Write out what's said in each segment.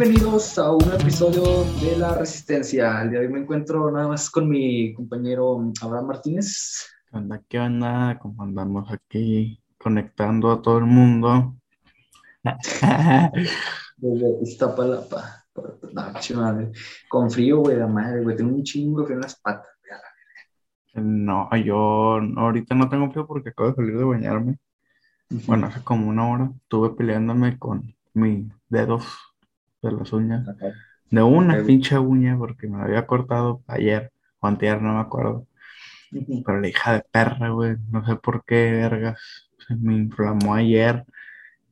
bienvenidos a un episodio de La Resistencia. El día de hoy me encuentro nada más con mi compañero Abraham Martínez. ¿Qué onda? ¿Qué onda? ¿Cómo andamos aquí conectando a todo el mundo? Desde Iztapalapa. No, Con frío, güey, la madre, güey. Tengo un chingo de frío en las patas. No, yo ahorita no tengo frío porque acabo de salir de bañarme. Bueno, hace como una hora estuve peleándome con mis dedos de las uñas. De una pinche uña porque me la había cortado ayer o anteayer, no me acuerdo. Pero la hija de perra, güey, no sé por qué, vergas, se me inflamó ayer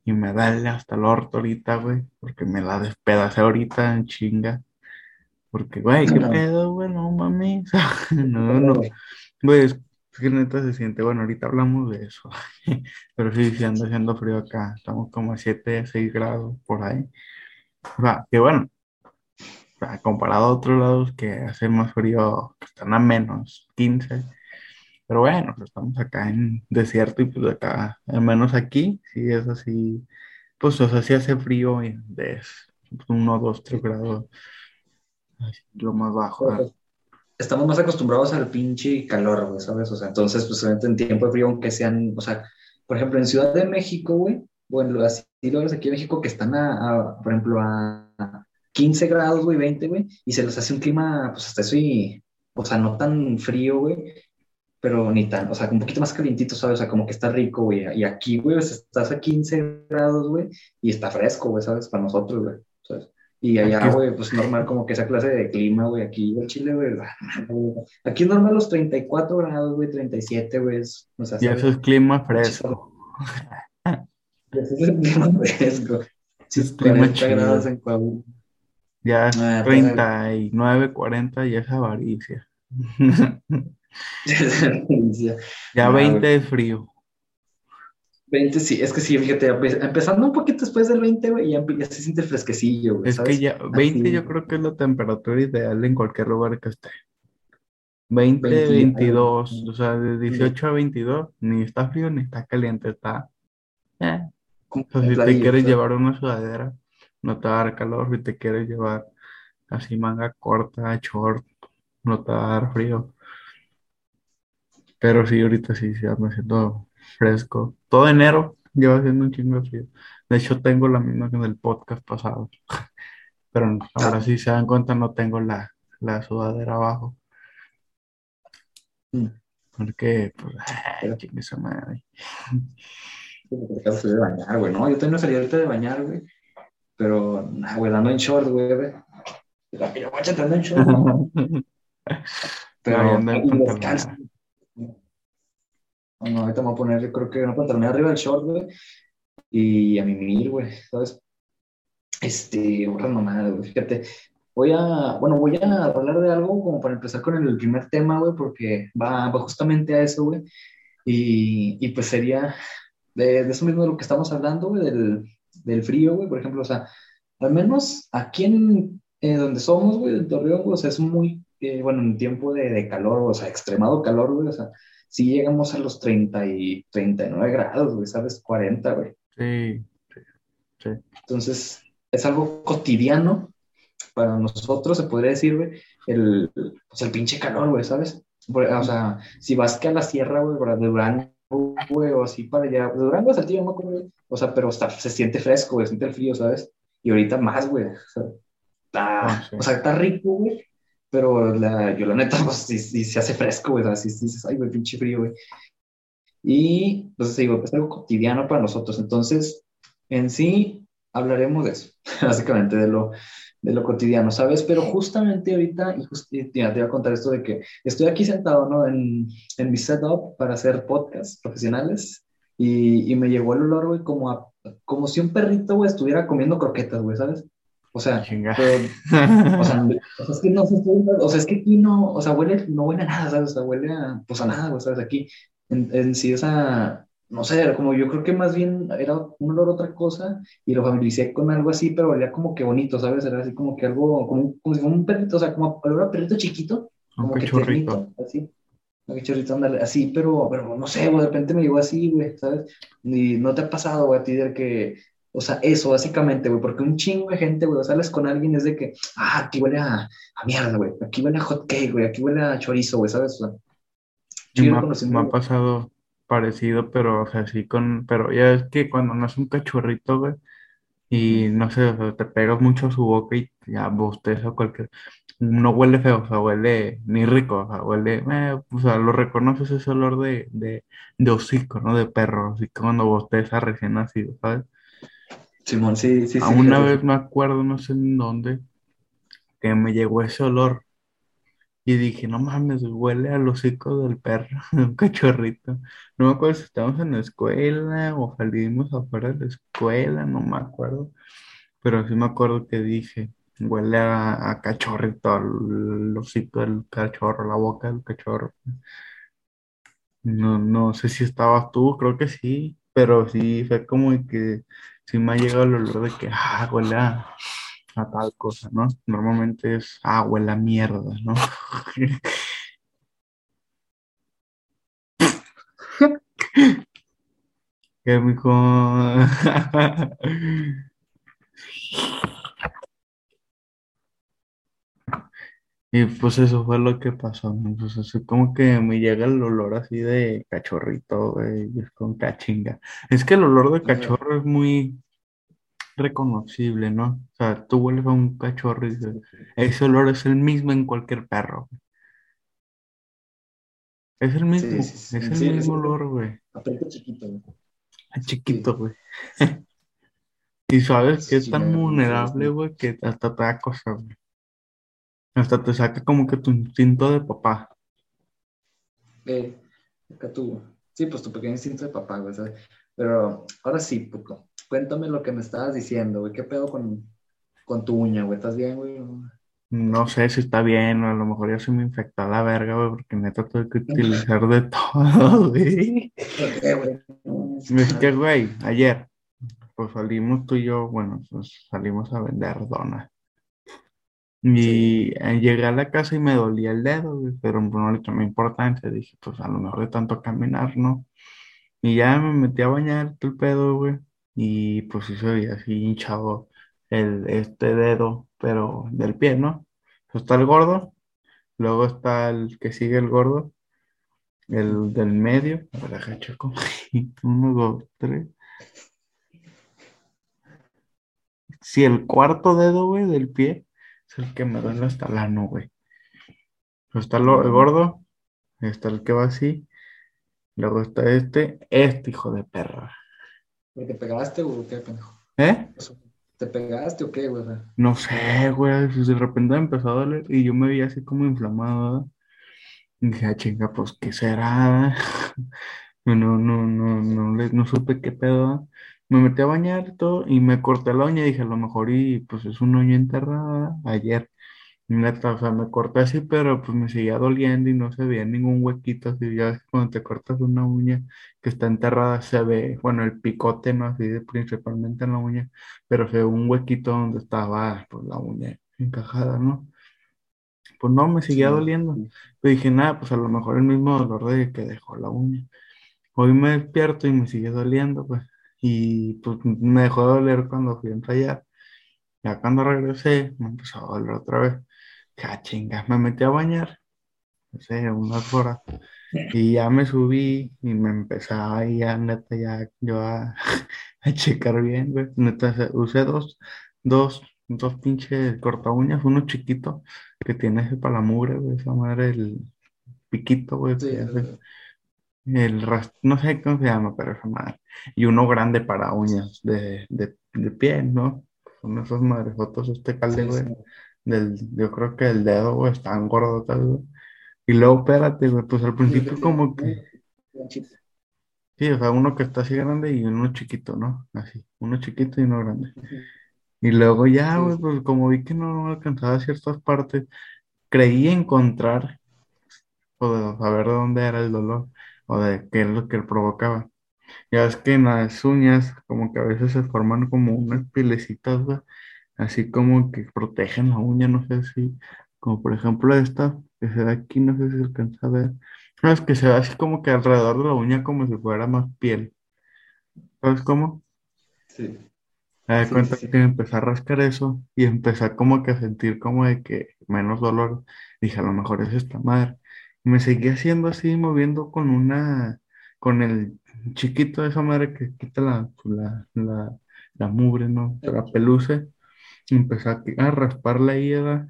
y me duele hasta el orto ahorita, güey, porque me la despedacé ahorita en chinga. Porque, güey, qué pedo, güey, no mames. no, no. Güey, es que neta se siente, bueno, ahorita hablamos de eso. Pero sí, sí anda haciendo frío acá. Estamos como a 7, 6 grados por ahí. O sea, que bueno, comparado a otros lados que hace más frío, que están a menos 15. Pero bueno, pues estamos acá en desierto y pues acá, al menos aquí, sí es así, pues o sea, sí hace frío y de 1, 2, 3 grados, lo más bajo. Estamos más acostumbrados al pinche calor, güey, ¿sabes? O sea, entonces, pues en tiempo de frío, aunque sean, o sea, por ejemplo, en Ciudad de México, güey, bueno, así lugares aquí en México que están a, por ejemplo, a 15 grados, güey, 20, güey, y se les hace un clima, pues hasta eso y, o sea, no tan frío, güey, pero ni tan, o sea, un poquito más calientito, ¿sabes? O sea, como que está rico, güey, y aquí, güey, estás a 15 grados, güey, y está fresco, güey, ¿sabes? Para nosotros, güey, ¿sabes? Y allá, güey, pues normal como que esa clase de clima, güey, aquí en Chile, güey, aquí es normal los 34 grados, güey, 37, güey, o sea, y eso es clima fresco. Ese es el es grados en Coahuila. Ya ah, 39, 40 y es avaricia. ya 20 ah, es frío. 20, sí, es que sí, fíjate, empezando un poquito después del 20, güey, ya, se siente fresquecillo, güey. Es que ya, 20 yo creo que es la temperatura ideal en cualquier lugar que esté. 20, 22, o sea, de 18 a 22, ni está frío ni está caliente, está. Eh. O sea, si te quieres llevar una sudadera, no te va a dar calor. Si te quieres llevar así manga corta, short, no te va a dar frío. Pero sí, ahorita sí, sí, me siento fresco. Todo enero lleva haciendo un chingo de frío. De hecho, tengo la misma que en el podcast pasado. Pero ahora sí se dan cuenta, no tengo la, la sudadera abajo. Mm. Porque, pues, ay, chingue esa madre. de bañar, güey, ¿no? Yo tengo salí ahorita de bañar, güey. Pero, nah, güey, dando en short, güey, güey. La piraguacha anda en short, ¿no? Pero, no. No, ahorita me voy a poner, creo que una pantalonera arriba del short, güey. Y a mimir, güey, ¿sabes? Este, otra mamada, güey. Fíjate, voy a, bueno, voy a hablar de algo como para empezar con el primer tema, güey, porque va, va justamente a eso, güey. Y, y pues sería de, eso mismo de lo que estamos hablando, güey, del, del frío, güey, por ejemplo, o sea, al menos aquí en eh, donde somos, güey, en Torreón, güey, o sea, es muy, eh, bueno, en tiempo de, de, calor, o sea, extremado calor, güey, o sea, sí llegamos a los 30 y 39 grados, güey, ¿sabes? 40, güey. Sí, sí, sí. Entonces, es algo cotidiano para nosotros, se podría decir, güey, el, pues el pinche calor, güey, ¿sabes? O sea, si vas que a la sierra, güey, de Durango, güey, o así para allá. Durango es tío, no güey. O sea, pero está, se siente fresco, güey, se siente el frío, ¿sabes? Y ahorita más, güey. O sea, está, ah, o sea, está rico, güey. Pero la, yo la neta, pues sí, sí se hace fresco, güey. Así sí, dices, ay, güey, pinche frío, güey. Y, entonces digo, es algo cotidiano para nosotros. Entonces, en sí, hablaremos de eso, básicamente, de lo, de lo cotidiano, ¿sabes? Pero justamente ahorita, y, ya te voy a contar esto de que estoy aquí sentado, ¿no? En, en mi setup para hacer podcasts profesionales y, y me llegó el olor, güey, como, a, como si un perrito, güey, estuviera comiendo croquetas, güey, ¿sabes? O sea, o, sea, es que no, o sea, es que aquí no, o sea, huele, no huele a nada, ¿sabes? O sea, huele a, pues a nada, güey, ¿sabes? Aquí, en, en sí, o sea, no sé, como yo creo que más bien era un olor otra cosa y lo familiaricé con algo así, pero olía como que bonito, ¿sabes? Era así como que algo, como, como si fuera un perrito, o sea, como olor a perrito chiquito, como un que chorrito. así. Un cachorrito, andale, así, pero, pero no sé, güey, de repente me llegó así, güey, ¿sabes? Y no te ha pasado, güey, a ti de que O sea, eso básicamente, güey, porque un chingo de gente, güey, sales con alguien es de que, ah, aquí huele a, a mierda, güey, aquí huele a hot cake, güey, aquí huele a chorizo, güey, ¿sabes? O sea, Y chido me, me ha pasado parecido, pero, o sea, sí con, pero ya es que cuando no es un cachorrito, güey, y no sé, o sea, te pegas mucho a su boca y ya bosteza cualquier, no huele feo, o sea, huele ni rico, o sea, huele, eh, o sea, lo reconoces ese olor de, de, de hocico, ¿no? De perro, así que cuando bosteza recién nacido, ¿sabes? Simón, sí, sí, A sí, una fíjate. vez me acuerdo, no sé en dónde, que me llegó ese olor y dije, no mames, huele al hocico del perro, un cachorrito. No me acuerdo si estábamos en la escuela o salimos afuera de la escuela, no me acuerdo, pero sí me acuerdo que dije, huele a, a cachorrito, al hocico del cachorro, la boca del cachorro. No, no sé si estabas tú, creo que sí, pero sí fue como que sí me ha llegado el olor de que, ah, huele a a tal cosa, ¿no? Normalmente es, ah, huele a mierda, ¿no? Que mijo. Y pues eso fue lo que pasó, ¿no? Pues así como que me llega el olor así de cachorrito, güey, es con cachinga. Es que el olor de cachorro es muy reconocible, ¿no? O sea, tú hueles a un cachorro y dices, ese olor es el mismo en cualquier perro. Es el mismo, sí, sí, es el mismo olor, güey. Aprieta chiquito, güey. Chiquito, güey. Y sabes que es tan vulnerable, güey, que hasta te da cosa, güey. Hasta te saca como que tu instinto de papá. Eh, acá tú. Sí, pues tu pequeño instinto de papá, güey, ¿sabes? Pero ahora sí, puto. Cuéntame lo que me estabas diciendo, güey. ¿Qué pedo con, con tu uña, güey? ¿Estás bien, güey? No sé si está bien, o a lo mejor ya se me infectó la verga, güey, porque neta tuve que utilizar de todo, güey. Es que, güey, ayer, pues salimos tú y yo, bueno, pues salimos a vender donas. Y llegué a la casa y me dolía el dedo, güey, pero no le tomé importancia. Dije, pues a lo mejor de tanto caminar, ¿no? Y ya me metí a bañar todo el pedo, güey. Y pues sí se veía así hinchado el, este dedo, pero del pie, ¿no? Está el gordo, luego está el que sigue el gordo, el del medio. A ver. Uno, dos, tres. Si el cuarto dedo, güey, del pie es el que me duele hasta ano, güey. Pues está el gordo, está el que va así, luego está este, este hijo de perra. ¿Te pegaste, güey? ¿Qué, pendejo? ¿Eh? ¿Te pegaste o qué, güey? O No sé, güey, pues de repente empezó a doler y yo me vi así como inflamado. Y dije, ah, chinga, pues, ¿qué será? No, no, no, no, no, no supe qué pedo. Me metí a bañar y todo y me corté la uña y dije, a lo mejor y pues es una uña enterrada ayer. Neta, o sea, me corté así, pero pues me seguía doliendo y no se veía ningún huequito. Así, ya ves que cuando te cortas una uña que está enterrada, se ve, bueno, el picote, ¿no? Así de, principalmente en la uña, pero se ve un huequito donde estaba pues la uña encajada, ¿no? Pues no, me seguía sí. doliendo. Yo dije, nada, pues a lo mejor el mismo dolor de que dejó la uña. Hoy me despierto y me sigue doliendo, pues. Y pues me dejó de doler cuando fui a ensayar. Ya cuando regresé, me empezó a doler otra vez. Dije, "Ah, chinga, me metí a bañar, no sé, unas horas. Y ya me subí y me empezaba ahí ya, neta, ya yo a, a checar bien, güey. Neta, usé dos, dos, dos pinches corta uñas, uno chiquito que tiene ese para la mugre, güey, esa madre, el piquito, güey, Sí, el ras- no sé cómo se llama, pero esa madre. Y uno grande para uñas de, de, de pie, ¿no? Son esos madrefotos, este calde, sí, güey. sí. Del, yo creo que el dedo, güey, están gordotas, güey. Y luego, espérate, güey, pues al principio como que, sí, o sea, uno que está así grande y uno chiquito, ¿no? Así, uno chiquito y uno grande. Y luego ya, güey, pues como vi que no alcanzaba ciertas partes, creí encontrar o de saber de dónde era el dolor o de qué es lo que provocaba. Ya es que en las uñas como que a veces se forman como unas pilecitas, güey, así como que protegen la uña, no sé si, como por ejemplo esta, que se ve aquí, no sé si se alcanza a ver. No, es que se ve así como que alrededor de la uña como si fuera más piel. ¿Sabes cómo? Sí. Me da Sí, cuenta sí, sí. que empecé a rascar eso y empecé como que a sentir como de que menos dolor. Dije, a lo mejor es esta madre. Y me seguí haciendo así, moviendo con una, con el chiquito de esa madre que quita la, la, la, la mugre, ¿no? La peluce. Empecé a, a raspar la hierba,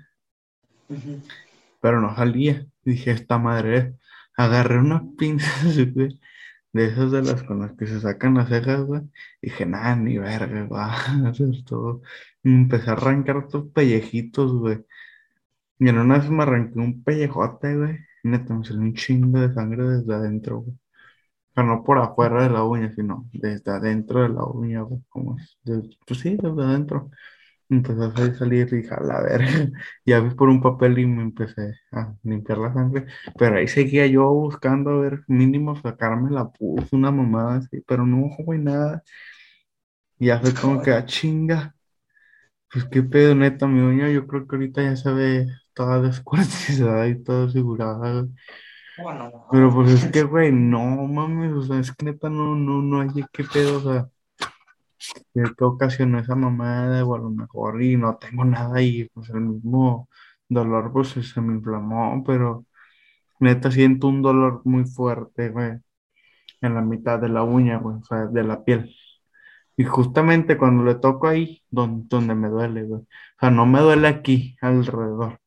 Ujú. pero no salía. Dije, esta madre es. Agarré unas pinzas, de esas de las con las que se sacan las cejas, güey. Dije, nada, ni verga, va a hacer todo. Y empecé a arrancar otros pellejitos, güey. Y en una vez me arranqué un pellejote, güey. Neta, me salió un chingo de sangre desde adentro, güey. O sea, no por afuera de la uña, sino desde adentro de la uña, güey. Como pues sí, desde adentro. Empezó a salir, salir y dije, a la verga. Ya vi por un papel y me empecé a limpiar la sangre. Pero ahí seguía yo buscando a ver, mínimo sacarme la pus, una mamada así. Pero no, güey, nada. Y ya fue como que, ah, chinga. Pues qué pedo, neta, mi uña, yo creo que ahorita ya se ve toda descuartizada y toda asegurada, Pero pues es que, güey, no mames, o sea, es que neta no, no, no hay qué pedo, o sea, qué, ocasionó esa mamada, o a lo mejor, y no tengo nada y pues el mismo dolor, pues se se me inflamó, pero neta siento un dolor muy fuerte, güey, en la mitad de la uña, güey, o sea, de la piel. Y justamente cuando le toco ahí, donde, donde me duele, güey. O sea, no me duele aquí, alrededor.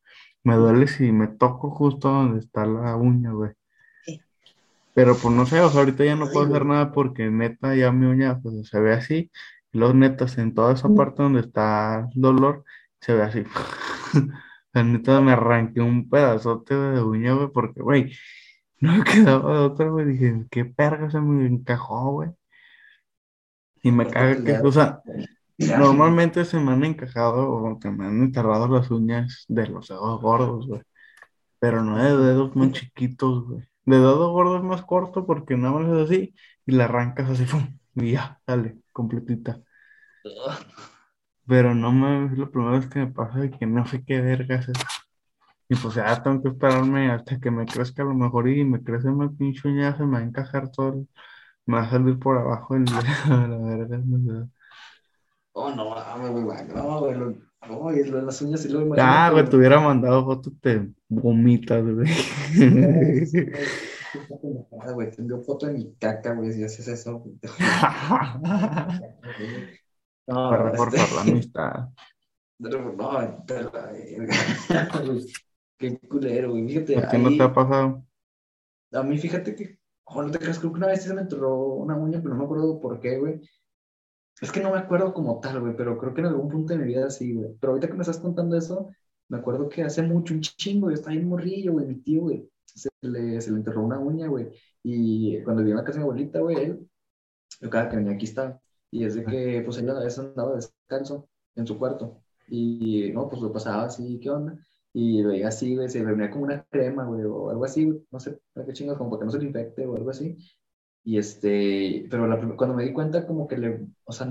Me duele si me toco justo donde está la uña, güey. Pero pues no sé, o sea, ahorita ya no puedo hacer nada porque neta ya mi uña pues, se ve así. Y los netas en toda esa parte donde está el dolor, se ve así. La neta me arranqué un pedazote de uña, güey, porque, güey, no me quedaba de otra, güey. Dije, qué perga se me encajó, güey. Y me caga que, o sea, normalmente se me han encajado o que me han enterrado las uñas de los dedos gordos, güey. Pero no de dedos muy chiquitos, güey. De dedos gordos más corto porque nada más es así y la arrancas así, y ya, sale, completita. Pero no me es la primera vez que me pasa de que no sé qué vergas es. Y pues ya tengo que esperarme hasta que me crezca a lo mejor y me crece una pinche uña, se me va a encajar todo, me va a salir por abajo el la verga. no. Oh, no, no, lo- no, y lo de las uñas y luego Ah, imagínate, güey, te hubiera mandado fotos, te vomitas, güey. Ah, güey, te envío foto de mi caca, güey, si haces eso. No, Para reforzar este, la amistad. no, no, Qué culero, güey. Fíjate, ¿A ti no ahí, te ha pasado? a mí fíjate que, oh, no te creas, creo que una vez se me enterró una uña, pero no me acuerdo por qué, güey. Es que no me acuerdo como tal, güey, pero creo que en algún punto de mi vida sí, güey. Pero ahorita que me estás contando eso, me acuerdo que hace mucho, un chingo, yo estaba ahí morrillo, güey, mi tío, güey, se le, se le enterró una uña, güey. Y cuando vivía en la casa de mi abuelita, güey, él, yo cada que venía aquí estaba. Y es de que, pues, él a veces andaba descalzo en su cuarto. Y, no, pues, lo pasaba así, ¿qué onda? Y veía así, güey, se venía como una crema, güey, o algo así, güey, no sé, qué chingas, como para que no se le infecte o algo así. Y este, pero la cuando me di cuenta, como que le, o sea,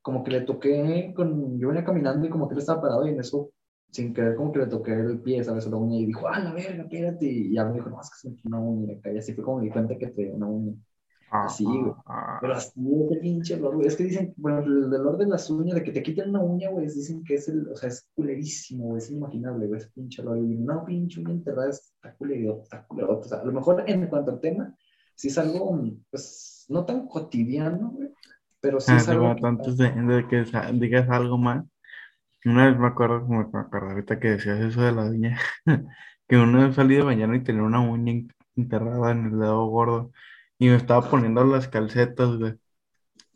como que le toqué con, yo venía caminando y como que él estaba parado y en eso, sin querer, como que le toqué el pie, ¿sabes? La uña y dijo, ah, la verga, espérate. Y ya me dijo, no, es que se me una uña acá. Y así fue como me di cuenta que traía una uña. Así, güey. Ah, Pero así, ese pinche dolor, güey. Es que dicen, bueno, el dolor de las uñas, de que te quiten una uña, güey, dicen que es el, o sea, es culerísimo, güey, es inimaginable, güey, ese pinche dolor. Y una pinche uña enterrada está culero, está culero. O sea, a lo mejor en cuanto al tema, sí es algo, pues, no tan cotidiano, güey, pero sí Ah, es algo que- antes de, de que digas algo más, una vez me acuerdo, como me acuerdo ahorita que decías eso de la uña, que una vez salí de mañana y tenía una uña en- enterrada en el dedo gordo y me estaba poniendo las calcetas, güey.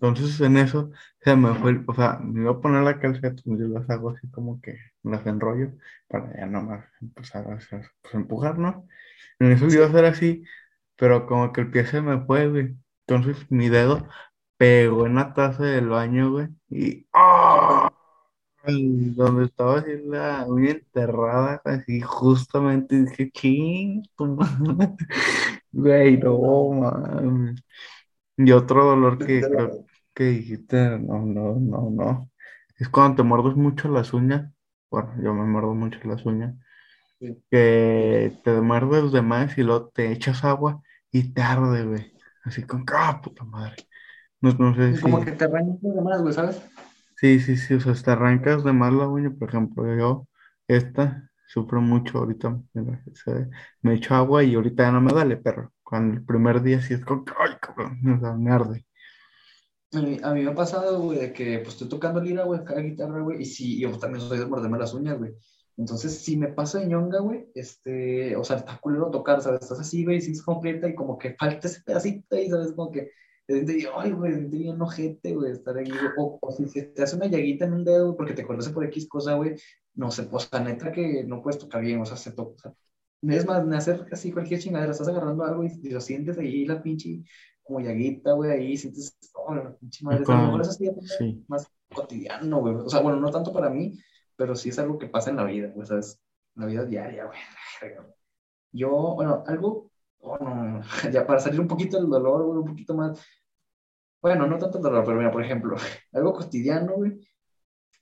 Entonces en eso se me fue, o sea, me iba a poner la calceta yo las hago así como que las enrollo para ya nomás empezar a hacer, pues empujar, ¿no? En eso lo iba a hacer así, pero como que el pie se me fue, güey. Entonces mi dedo pegó en la taza del baño, güey, y ¡ah! Donde estaba así la uña enterrada, así justamente dije, ching, tu madre". Güey, no mames. Y otro dolor que creo que dijiste, no, no, no, no. Es cuando te muerdes mucho las uñas. Bueno, yo me muerdo mucho las uñas. Sí. Que te muerdes de más y luego te echas agua y te arde, güey. Así con, ¡ah, puta madre! No, no sé si. como que te arrancan de más, güey, ¿sabes? Sí, sí, sí, o sea, te arrancas de más la uña, por ejemplo, yo, esta, sufro mucho ahorita, mira, se- me echo agua y ahorita ya no me duele, pero cuando el primer día sí es que, ay, cabrón, o sea, me arde. A mí, a mí me ha pasado, güey, de que pues estoy tocando lira, güey, cada guitarra, güey, y sí, yo también soy de morderme las uñas, güey. Entonces, si me paso de ñonga, güey, este, o sea, está culero tocar, ¿sabes? Estás así, güey, si es completa y como que falta ese pedacito ahí, ¿sabes? Como que te sientes, ay, güey, te sientes bien ojete, güey, estar ahí. O, o si te hace una llaguita en un dedo, porque te conoce por X cosa, güey, no sé, o sea, neta que no puedes tocar bien, o sea, se toca, o sea, es más, de hacer casi cualquier chingadera, estás agarrando algo y, y lo sientes ahí, la pinche como llaguita, güey, ahí sientes, oh, la pinche madre, a lo mejor es Sí, más cotidiano, güey, o sea, bueno, no tanto para mí, pero sí es algo que pasa en la vida, güey, ¿sabes? En la vida diaria, güey. Yo, bueno, algo, oh, no, ya para salir un poquito del dolor, güey, un poquito más, bueno, no tanto el dolor, pero mira, por ejemplo, algo cotidiano, güey,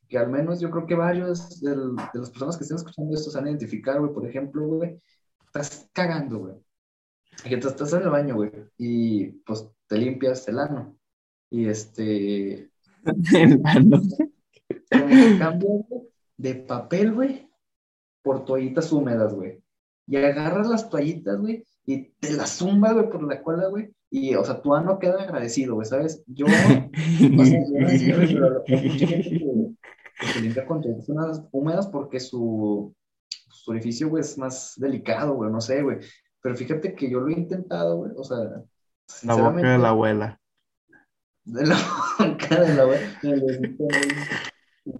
que al menos yo creo que varios del- de las personas que estén escuchando esto se van a identificar, güey, por ejemplo, güey, estás cagando, güey, y que tú estás en el baño, güey, y pues te limpias el ano, y este, el mano. cambias de papel, güey, por toallitas húmedas, güey. Y agarras las toallitas, güey, y te las zumbas, güey, por la cola, güey. Y, o sea, tu ano queda agradecido, güey, ¿sabes? Yo, yo no sé, güey, pero mucha gente que, que se limpia con toallitas húmedas- porque su, su orificio, güey, es más delicado, güey, no sé, güey. Pero fíjate que yo lo he intentado, güey, o sea, La boca de la abuela. de la boca de la güey.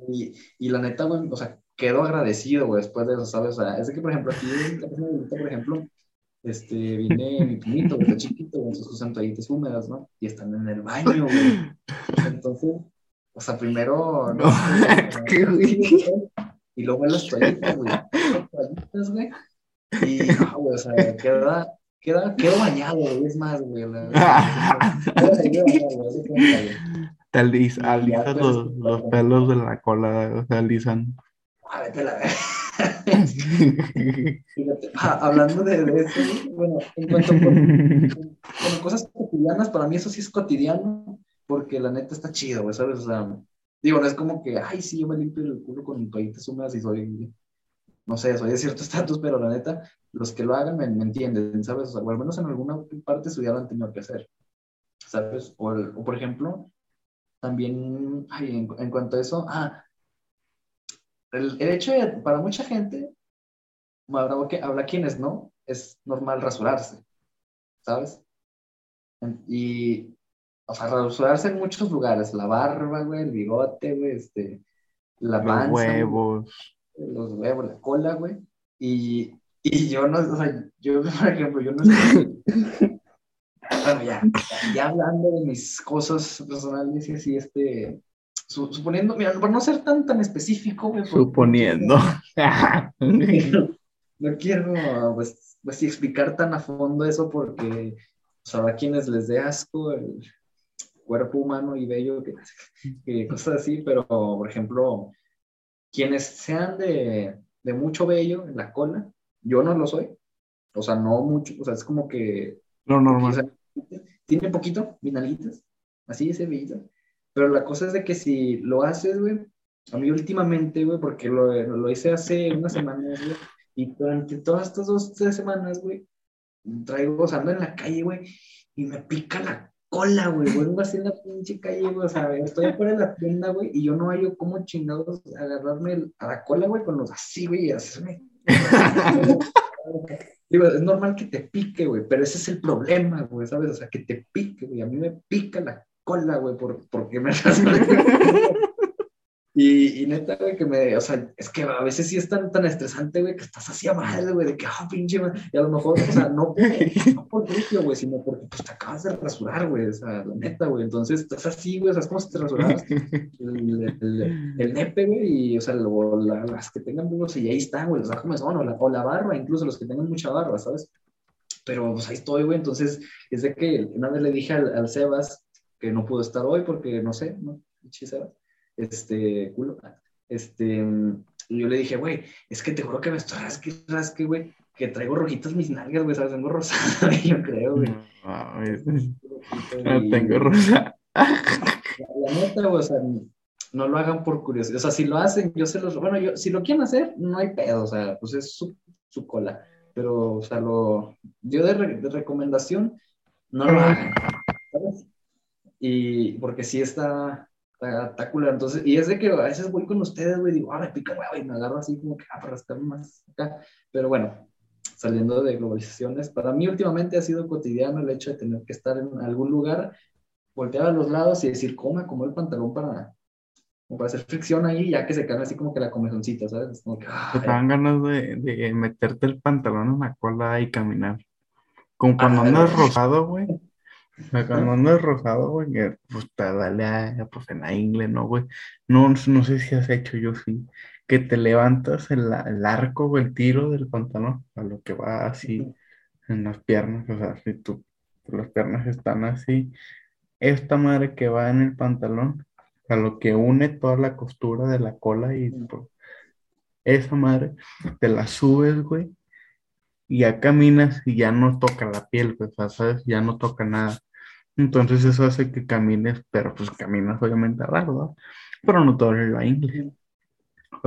Y, y la neta, güey, o sea, quedo agradecido, güey, después de eso, ¿sabes? O sea, es que, por ejemplo, aquí en la de por ejemplo, este, viene mi primito, güey, está chiquito, güey, entonces usan toallitas húmedas, ¿no? Y están en el baño, güey. Entonces, o sea, primero, no, güey. y luego las toallitas, güey, las toallitas, güey, y, no, güey, o sea, queda, queda, quedo bañado, güey, es más, güey, la- alisas pues, los, los pelos de la cola, o sea, alisan. Ah, a la verga. Fíjate, ah, hablando de, de eso, bueno, en cuanto a bueno, cosas cotidianas, para mí eso sí es cotidiano, porque la neta está chido, güey, ¿sabes? O sea, digo, no es como que, ay, sí, yo me limpio el culo con toallitas húmedas y soy, no sé, soy de cierto estatus, pero la neta, los que lo hagan me, me entienden, ¿sabes? O sea, o al menos en alguna parte su vida lo han tenido que hacer, ¿sabes? O, el- o por ejemplo, también, ay, en, en cuanto a eso, ah, el, el hecho de, para mucha gente, habrá, que- habrá quienes no, es normal rasurarse, ¿sabes? Y, o sea, rasurarse en muchos lugares, la barba, güey, el bigote, güey, este, la Los panza, güey, huevos. los huevos, la cola, güey. Y, y yo no, o sea, yo, por ejemplo, yo no estoy, bueno, ya, ya, hablando de mis cosas personales y así, este, su- suponiendo, mira, para no ser tan, tan específico, güey, Suponiendo. no, no quiero, pues, pues, explicar tan a fondo eso porque, o sea, a quienes les dé asco el cuerpo humano y bello, que, que cosas así, pero, por ejemplo, quienes sean de, de mucho vello en la cola, yo no lo soy, o sea, no mucho, o sea, es como que Lo normal. Tiene poquito, vinalitas, así ese vellito. Pero la cosa es de que si lo haces, güey, a mí últimamente, güey, porque lo, lo hice hace unas semanas, güey, y durante todas estas dos, tres semanas, güey, traigo, o sea, ando en la calle, güey, y me pica la cola, güey, vengo así en la pinche calle, güey, o sea, estoy afuera de la tienda, güey, y yo no hallo cómo chingados agarrarme el- a la cola, güey, con los así, güey, y hacerme... Digo, es normal que te pique, güey, pero ese es el problema, güey, ¿sabes? O sea, que te pique, güey. A mí me pica la cola, güey, por, porque me Y, y neta, güey, que me, o sea, es que a veces sí es tan, tan estresante, güey, que estás así a madre, güey, de que, ah, pinche, madre. y a lo mejor, o sea, no no por vicio, güey, sino porque, pues, te acabas de rasurar, güey, o sea, la neta, güey, entonces estás así, güey, o sea, es como si te rasuraras el, el, el nepe, güey, y, o sea, lo- la- las que tengan bulbos, y ahí están, güey, los da comezón, o la, o la barba, incluso los que tengan mucha barba, ¿sabes? Pero, pues, ahí estoy, güey, entonces, es de que una vez le dije al, al Sebas que no pudo estar hoy porque, no sé, ¿no? Pinche Sebas, este, culo, este, y yo le dije, güey, es que te juro que me estoy rasque, rasque, güey, que traigo rojitas mis nalgas, güey, ¿sabes? Tengo rosada, yo creo, güey. No tengo rosa. la, neta, güey, o sea, no lo hagan por curiosidad. O sea, si lo hacen, yo se los. Bueno, yo, si lo quieren hacer, no hay pedo. O sea, pues es su, su cola. Pero, o sea, lo. Yo de, de recomendación, no lo hagan. ¿Sabes? Y porque sí está. Está, Entonces, y es de que a veces voy con ustedes, güey, digo, ah, me pica, güey, y me agarro así como que, ah, para estar más acá. Pero bueno, saliendo de globalizaciones, para mí últimamente ha sido cotidiano el hecho de tener que estar en algún lugar, voltear a los lados y decir, ¿cómo me el pantalón para, como para hacer fricción ahí, ya que se cae así como que la comezoncita, ¿sabes? Como que, Te dan ganas de, de, meterte el pantalón en la cola y caminar. Como cuando andas rosado, güey. Cuando andas rosado, güey, que pues te dale pues en la ingle, ¿no, güey? No, no sé si has hecho yo sí que te levantas el, el arco o el tiro del pantalón, a lo que va así en las piernas, o sea, si tú, las piernas están así, esta madre que va en el pantalón, a lo que une toda la costura de la cola y pues, esa madre, te la subes, güey, y ya caminas y ya no toca la piel, pues, ¿sabes? Ya no toca nada. Entonces eso hace que camines, pero pues caminas obviamente raro, ¿no? Pero no todo el inglés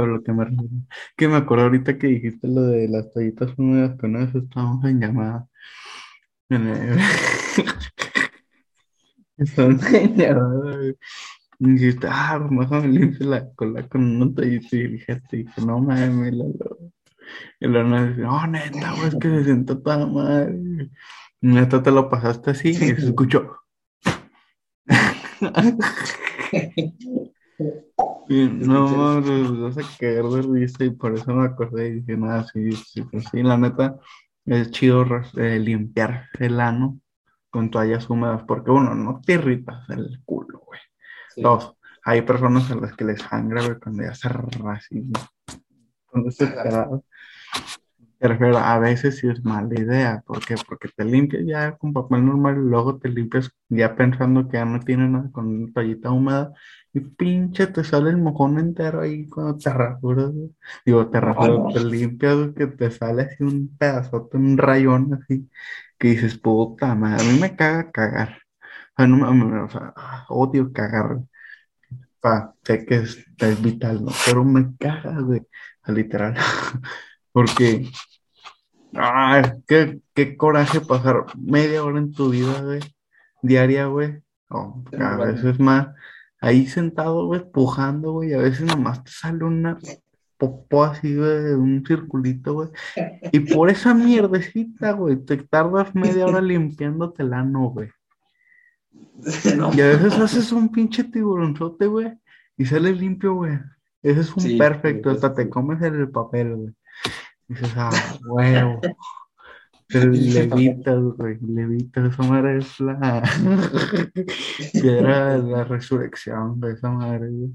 lo que me Que me acuerdo ahorita que dijiste lo de las toallitas húmedas que una vez estábamos en llamada. En el... Estábamos dijiste, ah, mejor me limpio la cola con una toallita. Y dije, dije, no mames, la Y luego dice, oh, neta, es que se sentó toda madre. Neta, te lo pasaste así y se escuchó. no, me vas a cagar de risa y por eso me acordé y dije, nada, sí, sí, pues sí, la neta, es chido eh, limpiar el ano con toallas húmedas, porque uno, no te irritas el culo, güey. Dos, hay personas a las que les sangra, güey, cuando ya se así, cuando se pero a veces sí es mala idea. ¿Por qué? Porque te limpias ya con papel normal y luego te limpias ya pensando que ya no tiene nada con toallita húmeda y pinche te sale el mojón entero ahí cuando te rasuras. Digo, te rasuras, te limpias, que te sale así un pedazote, un rayón así, que dices, puta madre, a mí me caga cagar. O sea, no, o sea odio cagar. Pa, sé que es, es vital, ¿no? Pero me caga, güey, literal. Porque, ay, qué, qué coraje pasar media hora en tu vida, güey, diaria, güey, a veces más, ahí sentado, güey, pujando, güey, a veces nomás te sale una popó así, güey, un circulito, güey, y por esa mierdecita, güey, te tardas media hora limpiándote el ano, güey. Y a veces haces un pinche tiburonzote, güey, y sale limpio, güey. Ese es un perfecto, hasta te comes el papel, güey. Dices, ah, huevo. Pero levitas, güey, levitas, esa madre es la piedra de la resurrección, de esa madre, güey.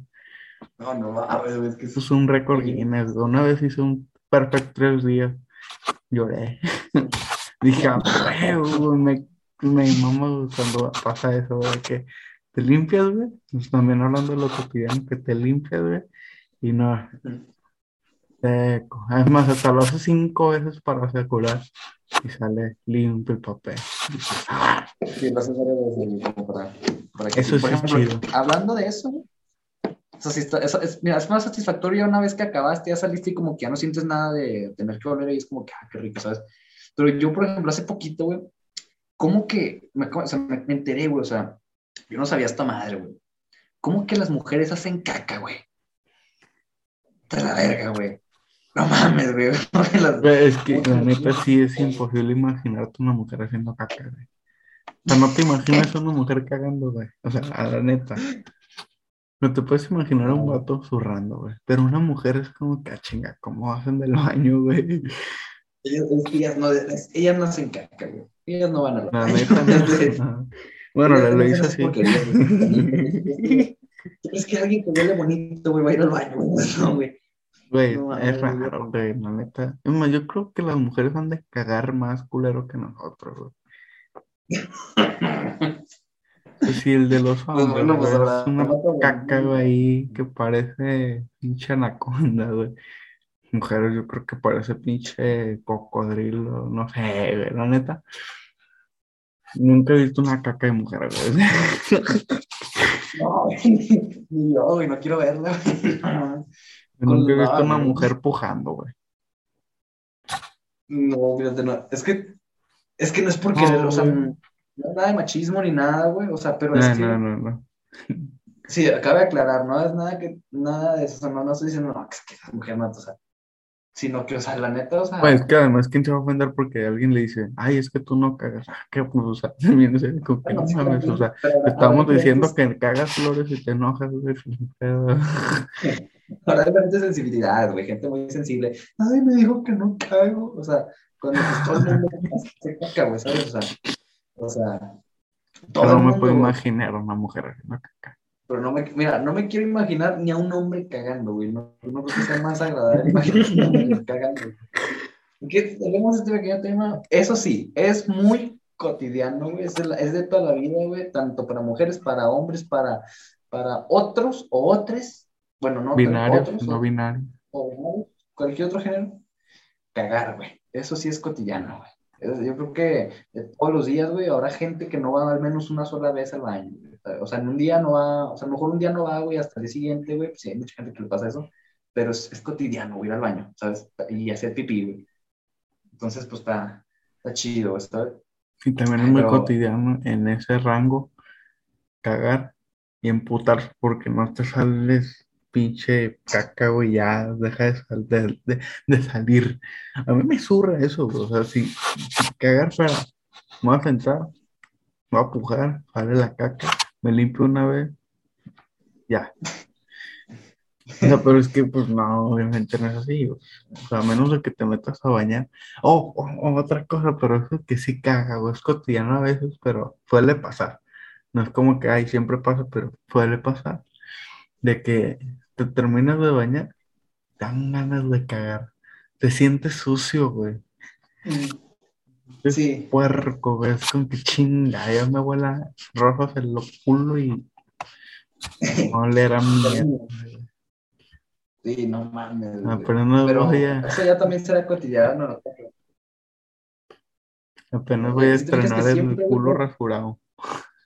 No, no mames, es que eso es un récord Guinness. Una vez hice un perfecto tres días, lloré. Dije, ah, huevo, me, me mamo cuando pasa eso, güey, que te limpias, güey. Pues también hablando de lo cotidiano, que te limpias, güey, y no, Seco. Es más, hasta lo hace cinco veces para asegurar y sale limpio el papel. Sí, lo hace para, para que, eso es chido. Hablando de eso, eso, es, mira, es más satisfactorio una vez que acabaste, ya saliste y como que ya no sientes nada de tener que volver y es como que, ah, qué rico, ¿sabes? Pero yo, por ejemplo, hace poquito, güey, como que me, me, me enteré, güey, o sea, yo no sabía esta madre, güey. ¿Cómo que las mujeres hacen caca, güey? De la verga, güey. No mames, güey. Es que la neta sí es imposible imaginarte una mujer haciendo caca, güey. O sea, no te imaginas a una mujer cagando, güey. O sea, a la neta. No te puedes imaginar a un gato zurrando, güey. Pero una mujer es como que, ah, chinga, ¿cómo hacen del baño, güey? Ellas, no, ellas no hacen caca, güey. Ellas no van a la neta, no, Bueno, le lo hizo así. Es que alguien que huele bonito, güey, va a ir al baño, No, güey. Güey, es raro, güey, la neta. Es más, yo creo que las mujeres van de cagar más culero que nosotros, güey. Pues sí, el de los pues hombres, pues es una caca, güey, que parece pinche anaconda, güey. Mujeres, yo creo que parece pinche cocodrilo, no sé, güey, la neta. Nunca he visto una caca de mujer, güey. No, ni yo, güey, no quiero verla, güey. Nunca he visto una mujer pujando, güey. No, fíjate, no. Es que, es que no es porque, No, o sea, no es nada de machismo ni nada, güey. O sea, pero es No, que, no, no, no. sí, cabe aclarar, no es nada que, nada de eso, o sea, no, no estoy diciendo, no, que es que esa mujer no, o sea, sino que, o sea, la neta, o sea, Pues que además, ¿quién se va a ofender porque alguien le dice, ay, es que tú no cagas? Ah, ¿Qué? Pues, o sea, también, o sea, que no mames, o sea, estamos diciendo que cagas flores y te enojas, güey. Ahora hay diferente sensibilidad, güey, gente muy sensible. Ay, me dijo que no cago, o sea, cuando el mundo se caca, güey, ¿sabes? O sea, o sea, todo no me mundo, puedo imaginar a una mujer haciendo caca. Pero no me, mira, no me quiero imaginar ni a un hombre cagando, güey. No, no creo que sea más agradable imaginar a un hombre cagando. ¿Qué? Tenemos este pequeño tema. Eso sí, es muy cotidiano, güey. Es de, la- es de toda la vida, güey. Tanto para mujeres, para hombres, para, para otros o otros. Bueno, no, Binario, otros no o, binario. o binarios, cualquier otro género. Cagar, güey. Eso sí es cotidiano, güey. Yo creo que todos los días, güey, habrá gente que no va al menos una sola vez al baño. güey. O sea, en un día no va, o sea, a lo mejor un día no va, güey, hasta el día siguiente, güey. pues Sí, hay mucha gente que le pasa eso, pero es, es cotidiano, güey, ir al baño, ¿sabes? Y hacer pipí, güey. Entonces, pues está, está chido, ¿sabes? Y también es muy Pero- cotidiano en ese rango cagar y emputar porque no te sales pinche caca, güey, ya deja de, sal- de- salir. A mí me surra eso, o sea, si, cagar para, me voy a sentar, me voy a pujar, sale la caca, me limpio una vez, ya. O pero es que, pues no, obviamente no es así. O sea, a menos de que te metas a bañar. Oh, oh, otra cosa, pero eso que sí caga, güey, es cotidiano a veces, pero suele pasar. No es como que, ay, siempre pasa, pero suele pasar. De que te terminas de bañar, dan ganas de cagar. Te sientes sucio, güey. Es Sí. puerco, güey. Es como que chinga, ya me vuela rojos el culo y no le era mierda. Sí, no mames, güey. Apenas Pero voy a, eso ya también será cotidiano. ¿no? apenas voy a estrenar el culo rasurado.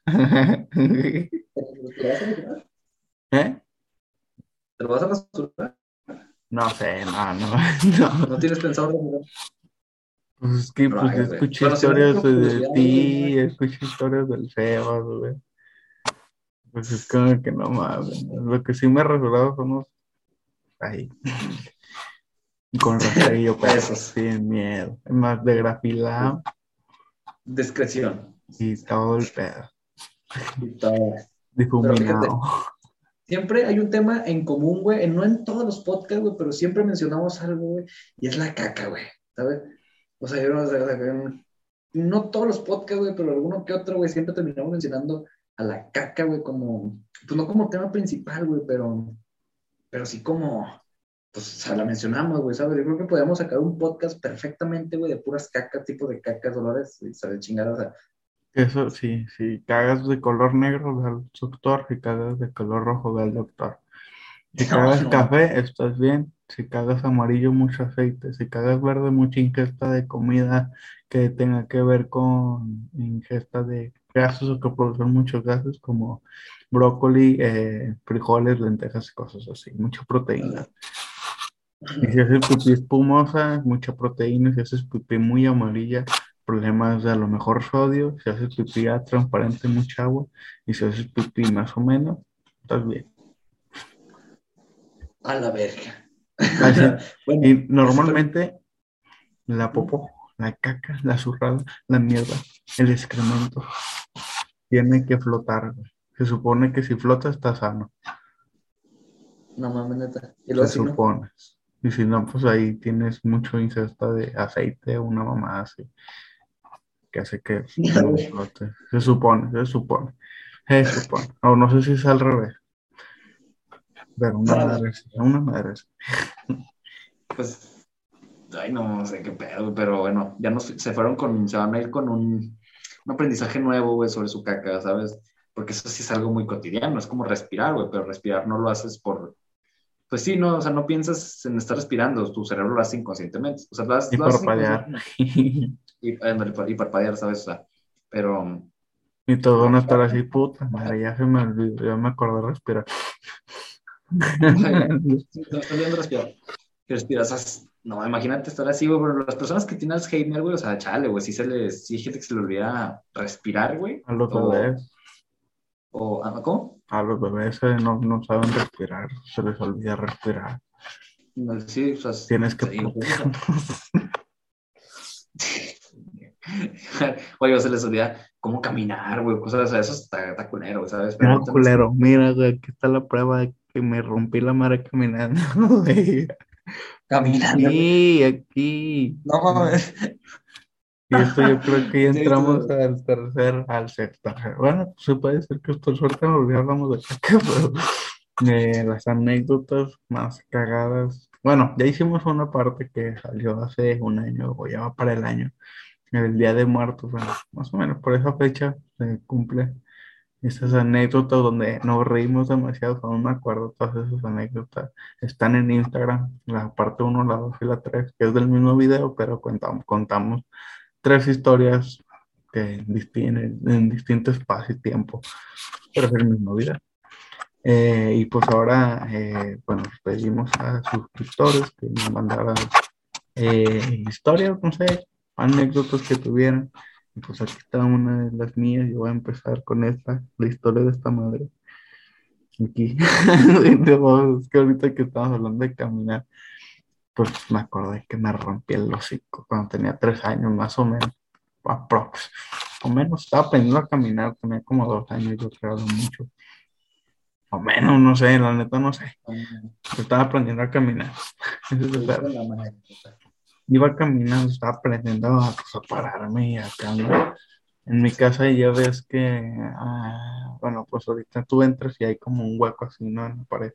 ¿Te lo? ¿Eh? ¿Te lo vas a rasurar? No sé, no, no, no. ¿No tienes pensado rasurar? Pues es que pues, escuché Bueno, si no historias por de, ti, escuché historias del Sebas, güey. Pues es como que no mames. Lo que sí me ha rasurado son los. Ahí. Con rastrillo, pero Esos. sin miedo. Es más de grafilado Discreción. y todo el pedo. Y todo. Difuminado. Siempre hay un tema en común, güey, no en todos los podcasts, güey, pero siempre mencionamos algo, güey, y es la caca, güey, ¿sabes? O sea, yo no, o no todos los podcasts, güey, pero alguno que otro, güey, siempre terminamos mencionando a la caca, güey, como, pues no como tema principal, güey, pero, pero sí como, pues, o sea, la mencionamos, güey, ¿sabes? Yo creo que podemos sacar un podcast perfectamente, güey, de puras cacas, tipo de cacas, dolores, y sabe chingar, o sea, Eso sí, si cagas de color negro, ve al doctor. Si cagas de color rojo, ve al doctor. Si cagas café, estás bien. Si cagas amarillo, mucho aceite. Si cagas verde, mucha ingesta de comida que tenga que ver con ingesta de gases o que producen muchos gases, como brócoli, eh, frijoles, lentejas y cosas así. Mucha proteína. Y si haces pipí espumosa, mucha proteína. Si haces pipí muy amarilla, problemas de a lo mejor sodio. Si haces pipí ya transparente, mucha agua. Y si haces pipí más o menos, estás bien. a la verga. Bueno, Y normalmente la popó, la caca, la zurrada, la mierda, el excremento tiene que flotar. Se supone que si flota está sano. no mames, neta. Y Se si no, supone. Y si no, pues ahí tienes mucho ingesta de aceite, una mamá así, que hace que. Se supone, se supone. Se supone. O no sé si es al revés. Pero una madre, una madre. pues, ay, no sé qué pedo, pero bueno, ya nos, se fueron con, se van a ir con un, un aprendizaje nuevo, güey, sobre su caca, ¿sabes? Porque eso sí es algo muy cotidiano, es como respirar, güey, pero respirar no lo haces por, pues sí, no, o sea, no piensas en estar respirando, tu cerebro lo hace inconscientemente, o sea, lo Y parpadear. y, y parpadear, ¿sabes? O sea, pero, Y todos van a estar así, puta madre, ya se me olvidó, ya me acordé de respirar. No estoy viendo respirar. Respiras, no, imagínate estar así, güey, pero las personas que tienen Alzheimer, güey, o sea, chale, güey, si se les, si hay gente que se le olvida respirar, güey. A los o- bebés, O, ah, ¿cómo? a los bebés eh, no, no saben respirar, se les olvida respirar. No, sí, o sea, Tienes que... sí, güey. Oye, o se les olvida cómo caminar, güey, cosas, o sea, eso está, está culero, ¿sabes? Pero no culero, mira, güey, aquí está la prueba de que me rompí la madre caminando, güey. Caminando. Sí, aquí. No mames. Y esto yo creo que ya Sí, entramos tú- al tercer, al sexto. Bueno, pues se puede ser que por suerte nos olvidamos de caca, pero eh, las anécdotas más cagadas. Bueno, ya hicimos una parte que salió hace un año o ya va para el año, el Día de Muertos, bueno, más o menos por esa fecha se cumple esas anécdotas donde nos reímos demasiado, aún me acuerdo todas esas anécdotas. Están en Instagram, la parte 1, la 2 y la 3, que es del mismo video, pero contamos, contamos tres historias que distinguen en distinto espacio y tiempo, pero es el mismo video. Eh, y pues ahora, eh, bueno, pedimos a suscriptores que nos mandaran eh, historias, no sé, anécdotas que tuvieran. Y pues aquí está una de las mías. Yo voy a empezar con esta, la historia de esta madre. Aquí. es que ahorita que estamos hablando de caminar, pues me acordé que me rompí el hocico cuando tenía tres años, más o menos. Aprox. O menos, estaba aprendiendo a caminar, tenía como dos años, yo creo, mucho. O menos, no sé, la neta no sé. Estaba aprendiendo a caminar. Iba caminando, estaba aprendiendo a, pues, a pararme y acá, ¿no? En mi casa ya ves que, ah, bueno, pues ahorita tú entras y hay como un hueco así, ¿no? En la pared.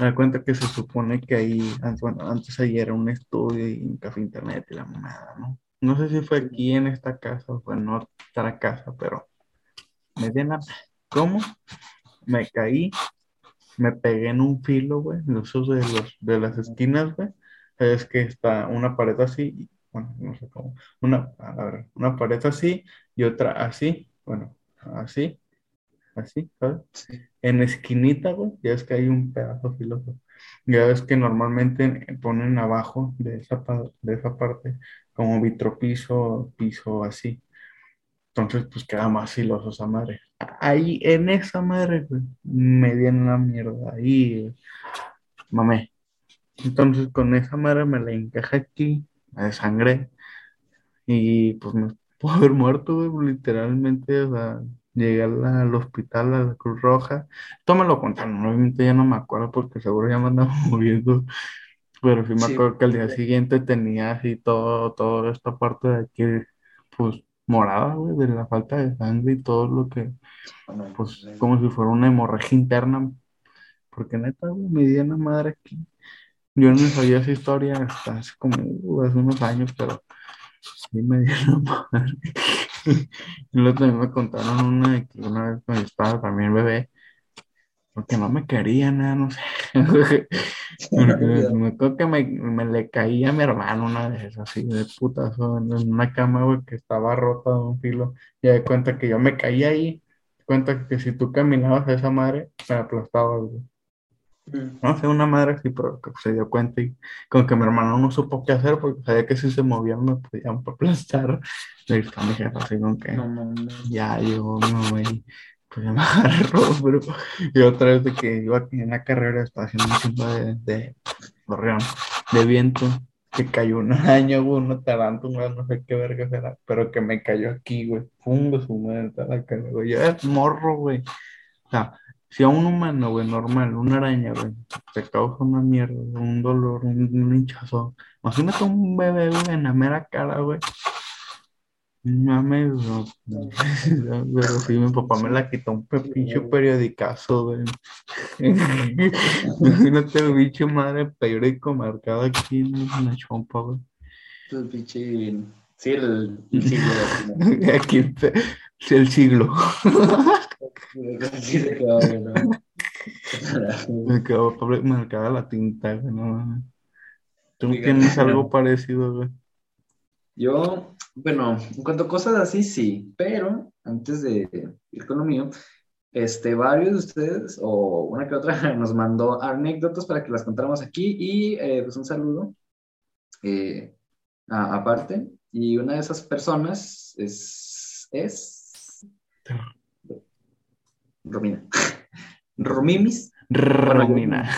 Me da cuenta que se supone que ahí, bueno, antes ahí era un estudio y un café internet y la mamada, ¿no? No sé si fue aquí en esta casa o fue en otra casa, pero me di la- ¿Cómo? Me caí, me pegué en un filo, güey, en esos de, los, de las esquinas, güey. Es que está una pared así, bueno, no sé cómo, una, a ver, una pared así y otra así, bueno, así, así, ¿sabes? Sí. En esquinita, güey, ya es que hay un pedazo filoso. Ya ves que normalmente ponen abajo de esa, de esa parte como vitropiso, piso así. Entonces, pues queda más filoso esa madre. Ahí, en esa madre, güey, me dieron la mierda. Ahí, mamé. Entonces, con esa madre me la encajé aquí, me desangré. Y pues me puedo haber muerto, güey, literalmente. O sea, llegué al hospital, a la Cruz Roja. Esto me lo contaron, obviamente ya no me acuerdo porque seguro ya me andaba moviendo. Pero sí me Sí. acuerdo que al día siguiente tenía así todo, toda esta parte de aquí, pues morada, güey, de la falta de sangre y todo lo que, Bueno, pues, eh, como si fuera una hemorragia interna. Porque neta, güey, me dio una madre aquí. Yo no sabía esa historia hasta hace como uh, hace unos años, pero sí me una madre. Y luego también me contaron una de que una vez cuando estaba también bebé, porque no me querían, nada, no sé. Me acuerdo que me, me le caía a mi hermano una vez, así de putazo, en una cama, güey, que estaba rota de un filo. Y de cuenta que yo me caí ahí. Cuenta que si tú caminabas a esa madre, me aplastabas, güey. Mm. No sé, una madre así, pero que se dio cuenta y con que mi hermano no supo qué hacer porque sabía que si se movía me podían aplastar. Le dije a mi jefa así con que No mames. ya llegó mi mamá y pero y otra vez que iba en la carrera estaba haciendo un chingo de, de, de viento, que cayó un año, güey, una tarántula, no sé qué verga será, pero que me cayó aquí, güey, de su madre, la cara, güey, yo es morro, güey, o sea, si a un humano, güey, normal, una araña, güey, te causa una mierda, un dolor, un, un hinchazo, imagínate un bebé, güey, en la mera cara, güey, no mames, no, no, pero sí, mi papá me la quitó un pinche periodicazo, güey. Imagínate el bicho madre periódico marcado aquí en la chompa, güey. El pinche. Sí, el, el siglo. Aquí el siglo. Me quedó pobre- marcada la tinta, güey. No, mames. ¿Tú tienes algo parecido, güey? Yo, Bueno, en cuanto a cosas así, sí, pero antes de ir con lo mío, este, varios de ustedes, o una que otra, nos mandó anécdotas para que las contáramos aquí y eh, pues un saludo eh, aparte. Y una de esas personas es, es Romina. Romimis. Romina.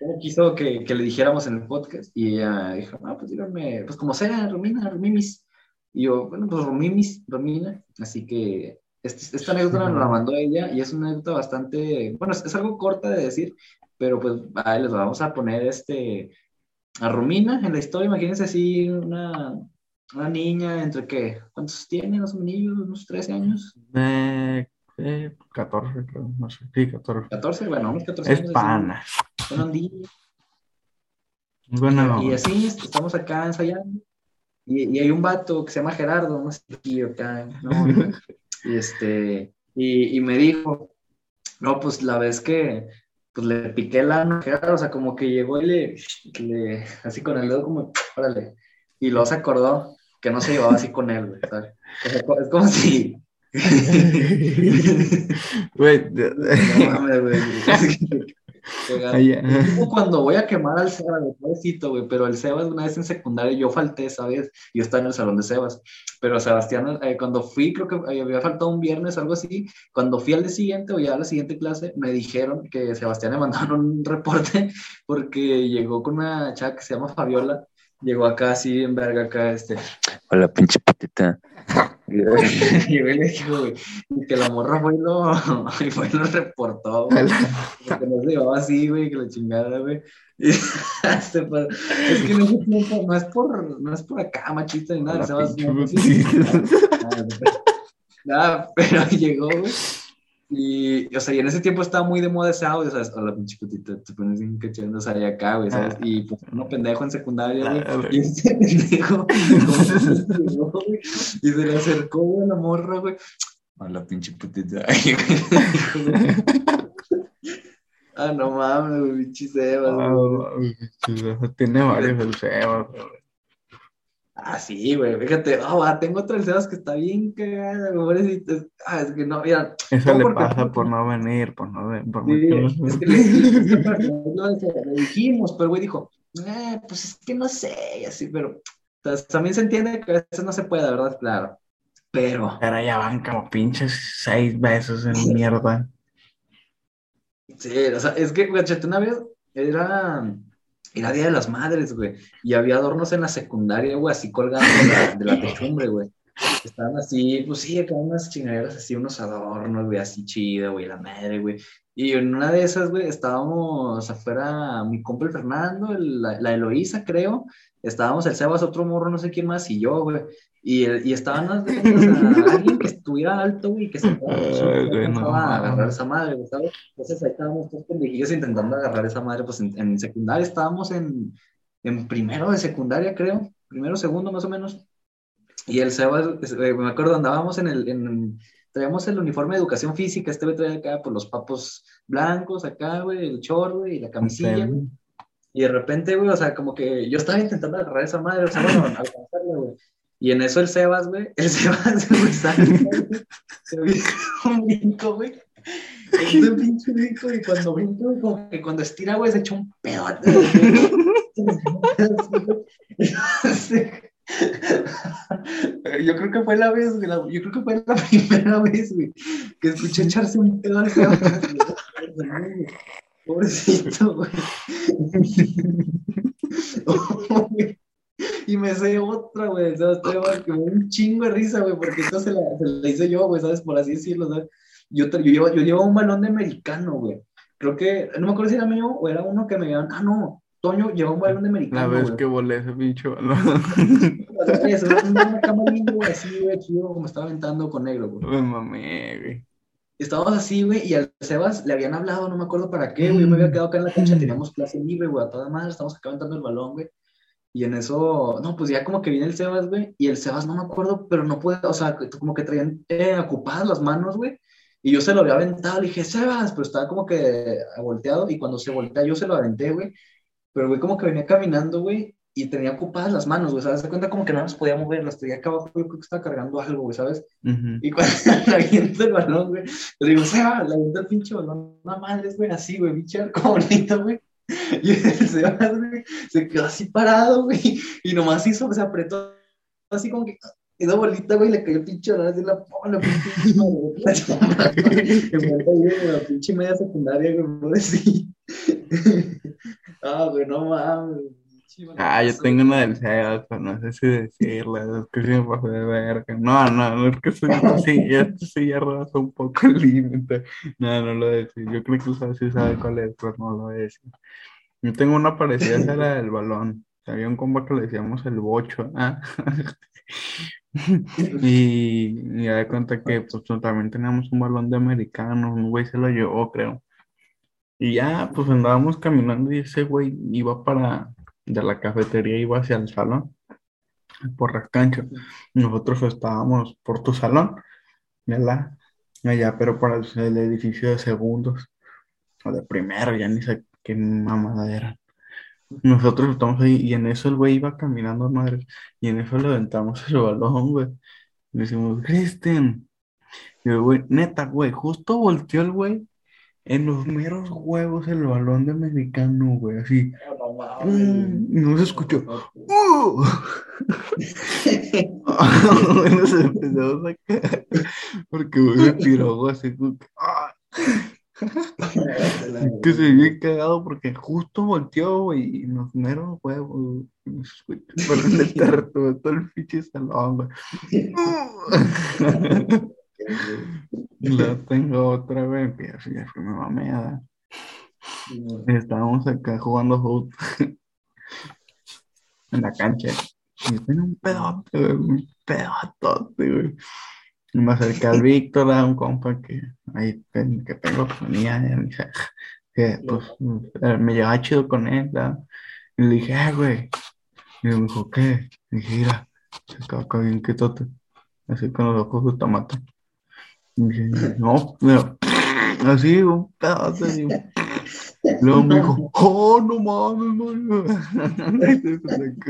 ¿Cómo quiso que, que, le dijéramos en el podcast? Y ella dijo, ah, pues díganme, pues como sea, Romina, Romimis. Y yo, bueno, pues Romimis, Romina. Así que este, esta anécdota nos la mandó ella y es una anécdota bastante, bueno, es, algo corta de decir, pero pues ahí les vamos a poner este, a Romina en la historia, imagínense así, una, una niña entre qué, ¿cuántos tiene los niños? ¿Unos 13 años? Eh, eh, 14, creo, no sé, sí, 14. 14, bueno, unos 14 es pana. Bueno, bueno, y así estamos acá ensayando. Y, y, hay un vato que se llama Gerardo, no sé, acá, ¿no? Y, este, y, y, me dijo, no, pues la vez que pues le piqué la mano, o sea, como que llegó y le, le, así con el dedo como, órale, y luego se acordó que no se llevaba así con él, güey, ¿sabes? O sea, es como si... Güey, no mames, güey. Cuando voy a quemar al Sebas, pobrecito, güey, pero el Sebas una vez en secundaria yo falté, ¿sabes? Yo estaba en el salón de Sebas, pero Sebastián, eh, cuando fui, creo que había faltado un viernes, algo así, cuando fui al día siguiente o ya a la siguiente clase, me dijeron que Sebastián le mandaron un reporte porque llegó con una chava que se llama Fabiola, llegó acá así en verga acá, este. Hola, pinche patita. y le dijo, güey, que la morra fue y lo, y fue y lo reportó, güey. Que no se llevaba así, güey, que la chingada, güey. Y, este, pues, es que no es, no es por, no es por acá, machista, ni nada. Se va, sí, nada, pero llegó, güey. Y, o sea, y en ese tiempo estaba muy de moda ese audio, ¿sabes? Hola, pinche putita, te pones bien cachando, o sea, y acá, güey, ¿sabes? Ah. Y pues uno pendejo en secundaria, güey. Ah, y ese pendejo, y se le acercó, güey, la morra, güey. Hola, pinche putita. ah, no mames, güey, pinche Sebas. Ah, tiene varios el Sebas, güey. Ah, sí, güey, fíjate, oh, tengo otra que está bien cagada, pobrecito. Ah, es que no, mira. Eso le pasa por no venir, por no por sí, es que le, le, dijimos, pero güey dijo, eh, pues es que no sé, y así, pero también se entiende que a veces no se puede, ¿verdad? Claro. Pero. Pero ya van como pinches seis besos en mierda. Sí, o sea, es que, güey, una vez era era Día de las Madres, güey. Y había adornos en la secundaria, güey, así colgando de la, techumbre, güey. Estaban así, pues sí, acá unas chingaderas así, unos adornos, güey, así chido, güey, la madre, güey. Y en una de esas, güey, estábamos afuera, mi compa el Fernando, la, la Eloísa, creo. Estábamos el Sebas, otro morro, no sé quién más, y yo, güey. Y, y estaban o sea, alguien que estuviera alto, güey, que se pudiera agarrar esa madre, ¿sabes? Entonces ahí estábamos todos pendejillos intentando agarrar esa madre, pues en, en secundaria estábamos en, en, primero de secundaria, creo, primero, segundo más o menos. Y el Sebas, eh, me acuerdo, andábamos en el, en, traíamos el uniforme de educación física, este me traía acá por pues, los papos blancos, acá, güey, el chorro y la camisilla. Y de repente, güey, o sea, como que yo estaba intentando agarrar esa madre, o sea, bueno, alcanzarla, güey. Y en eso el Sebas, güey, el Sebas, güey, sale, se ve un brinco, güey. Es un pinche brinco y cuando brinco, como que cuando estira, güey, se echa un pedote. Yo creo que fue la vez, güey, yo creo que fue la primera vez, güey, que escuché echarse un pedo al Sebas. Pobrecito, güey. Oh, y me sé otra, güey, ¿sabes? que me un chingo de risa, güey, porque esto se la, se la hice yo, güey, ¿sabes? Por así decirlo, ¿sabes? Yo, yo, llevo, yo llevo un balón de americano, güey. Creo que, no me acuerdo si era mío o era uno que me habían, ah, no, Toño llevó un balón de americano. La vez que volé ese pinche balón. Eso, una cámara güey, así, güey, chido, como estaba aventando con negro, güey. Me mamé, güey. Estábamos así, güey, y al Sebas le habían hablado, no me acuerdo para qué, güey. Yo me había quedado acá en la cancha, teníamos clase libre, güey, a toda madre, estamos acá aventando el balón, güey. Y en eso, no, pues ya como que viene el Sebas, güey, y el Sebas no me acuerdo, pero no puede, o sea, como que traían eh, ocupadas las manos, güey, y yo se lo había aventado, le dije, Sebas, pero estaba como que volteado, y cuando se voltea yo se lo aventé, güey, pero güey como que venía caminando, güey, y tenía ocupadas las manos, güey, ¿sabes? Se cuenta como que no las podía mover, las tenía acá abajo, yo creo que estaba cargando algo, güey, ¿sabes? Y cuando le aviento el balón, güey, le digo, Seba, le aviento el pinche balón, no madres, güey, así, güey, pinche como bonito, güey. Y el Sebas, güey, se quedó así parado, güey, y nomás hizo, se apretó así como que quedó bolita, güey, le cayó el pinche balón así la la pinche la chamba, güey, que me ahí en la pinche media secundaria, güey, no decir. Ah, güey, no mames. Ah, yo tengo una del pero no sé si decirla, es que sí me pasé de verga. No, no, no es que sí, sí, ya, sí ya rebasó un poco el límite. No, no lo decir. Yo creo que usted sí sabe cuál es, pero no lo voy a decir. Yo tengo una parecida a la del balón. Había un compa que le decíamos el bocho, ¿ah? Y, y ya de cuenta que pues también teníamos un balón de americano, un güey se lo llevó, creo. Y ya, pues andábamos caminando y ese güey iba para, de la cafetería, iba hacia el salón, por la. Nosotros estábamos por tu salón, ¿verdad? Allá, pero para el, edificio de segundos, o de primero, ya ni sé qué mamada era. Nosotros estamos ahí y en eso el güey iba caminando a madres y en eso le aventamos el balón, güey. Le decimos, Kristen. Y el güey, neta, güey, justo volteó el güey en los meros huevos el balón de americano, güey, así. No mames, ¡pum! Y no se escuchó. ¡Uh! Bueno, se empezó a sacar porque güey, me tiró así como que, ¡ah! se vio bien cagado porque justo volteó, güey, y nos meros huevos, no de terreno, todo el pinche salón, güey. La tengo otra vez, que ya fue mi mameada. Estábamos acá jugando fútbol en la cancha. Y yo tenía un pedote, güey, un pedotote, güey. Y me acerqué al Víctor, a un compa que ahí que tengo me dije, que pues eh, me llevaba chido con él. Y le dije, ah, güey. Y me dijo, ¿qué? Y dije, mira, se acá bien quietote, así con los ojos de tomate. No, mira, así, un pedazo. Luego me dijo, oh, no mames, man.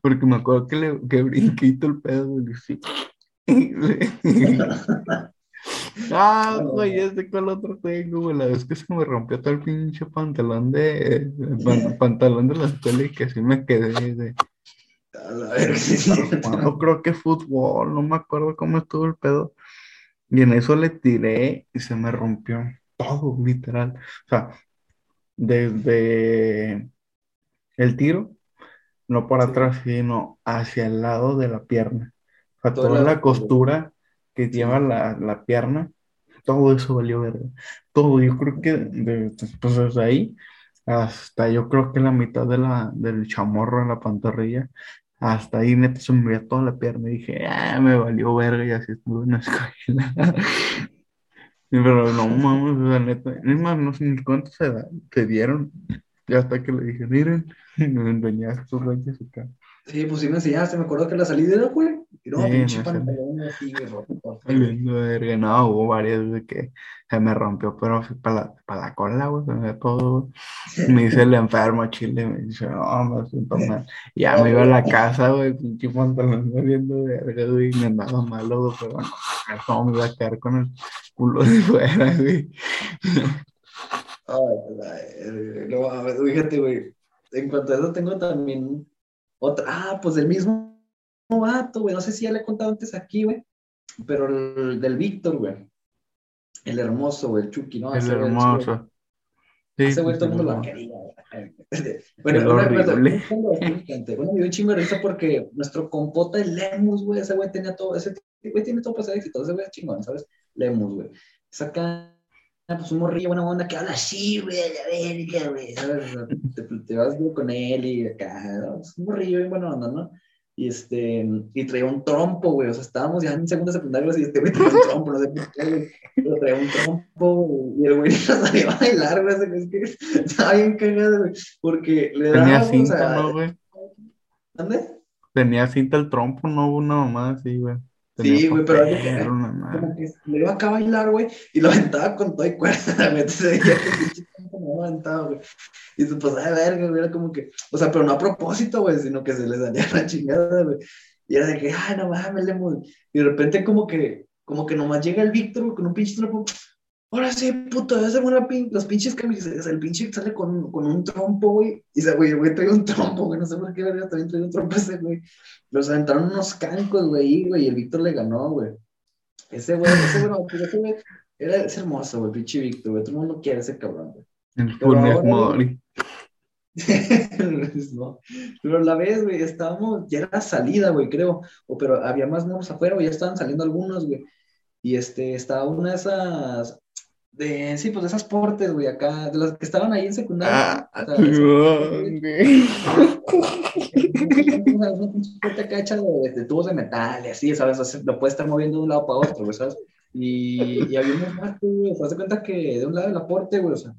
Porque me acuerdo que, le, que brinquito el pedo, y le sí. Ah, güey, sé cuál otro tengo, güey. La vez que se me rompió todo el pinche pantalón de, el pan- pantalón de la escuela y que así me quedé de, no creo que fútbol, no me acuerdo cómo estuvo el pedo. Y en eso le tiré y se me rompió todo, literal. O sea, desde el tiro, no para Sí. atrás, sino hacia el lado de la pierna. O sea, toda la costura que lleva la, la pierna, todo eso valió verga. Todo, yo creo que de- pues desde ahí hasta yo creo que la mitad de la, del chamorro en la pantorrilla, hasta ahí neta se me veía toda la pierna y dije, ah, me valió verga y así estuve en la escuela. Pero no mames, o sea, más, no sé ni cuánto se, da- se dieron. Y hasta que le dije, miren, me enseñaste tus rayas acá. Sí, pues sí me enseñaste, me acuerdo que la salida era, güey. Y no, Sí, pinche pantalón así. Valiendo verga, no, hubo varias de que se me rompió, pero para la, para la cola, güey, se me todo. Me dice el enfermo chile, me dice, no, me siento mal. Y ya me iba a la casa, güey, pinche pantalón valiendo verga, güey, y me andaba malo, güey, pero bueno, no me iba a quedar con el culo de fuera, güey. Ay, la verga, no mames, fíjate, güey. En cuanto a eso, tengo también otra. Ah, pues del mismo vato, güey. No sé si ya le he contado antes aquí, güey. Pero el del Víctor, güey. El hermoso, güey, el Chucky, ¿no? El Ese güey, hermoso. Sí, Ese güey todo el mundo lo quería. güey. Bueno, una horrible. bueno, me dio un chingo de risa porque nuestro compota, el Lemus, güey, ese güey tenía todo, ese güey tiene todo para ser exitoso, ese güey es chingón, ¿sabes? Lemus, güey. Saca, pues un morrillo buena onda que habla así, güey, la verga, güey, ¿sabes? Te, te vas güey, con él y acá, ¿no? Es un morrillo bien buena onda, ¿no? Y este, y traía un trompo, güey, o sea, estábamos ya en segunda secundaria, y este güey traía un trompo, no sé por qué, güey, pero traía un trompo, güey, y el güey no sabía bailar, güey, es que estaba bien cagado, güey, porque le Tenía daba, o cinta, sea, ¿no, güey? ¿dónde? Tenía cinta el trompo, no hubo una mamá así, güey. Sí, güey, pero. Como que le iba acá a bailar, güey, y lo aventaba con todo y cuerda, güey, entonces veía que me aventaba, güey. Y se pasaba de verga, güey, era como que, o sea, pero no a propósito, güey, sino que se les dañaba la chingada, güey. Y era de que, ay, no mames, Lemon. Y de repente como que, como que nomás llega el Víctor, güey, con un pinche trapo. Ahora sí, puto, ya se buena pin las pinches camisas. El pinche sale con, con un trompo, güey. Y se, güey, güey, trae un trompo, güey. No sé por qué, verga, también trae un trompo ese, güey. Los aventaron unos cancos, güey, güey. Y el Víctor le ganó, güey. Ese, güey, ese, güey, no, pues ese, güey, era, es hermoso, güey, pinche Víctor, güey. Todo el mundo quiere ese cabrón, güey. El Funes Mori. no. Pero la vez, güey, estábamos, ya era salida, güey, creo, o, pero había más monos afuera, güey, ya estaban saliendo algunos, güey, y este, estaba una de esas, de, sí, pues de esas portes, güey, acá, de las que estaban ahí en secundaria, Ah, o sea, güey. una, una puerta acá hecha de, de tubos de metal y así, ¿sabes? O sea, lo puedes estar moviendo de un lado para otro, güey, ¿sabes? Y, y había unos vatos, güey, te das cuenta que de un lado del aporte, güey, o sea,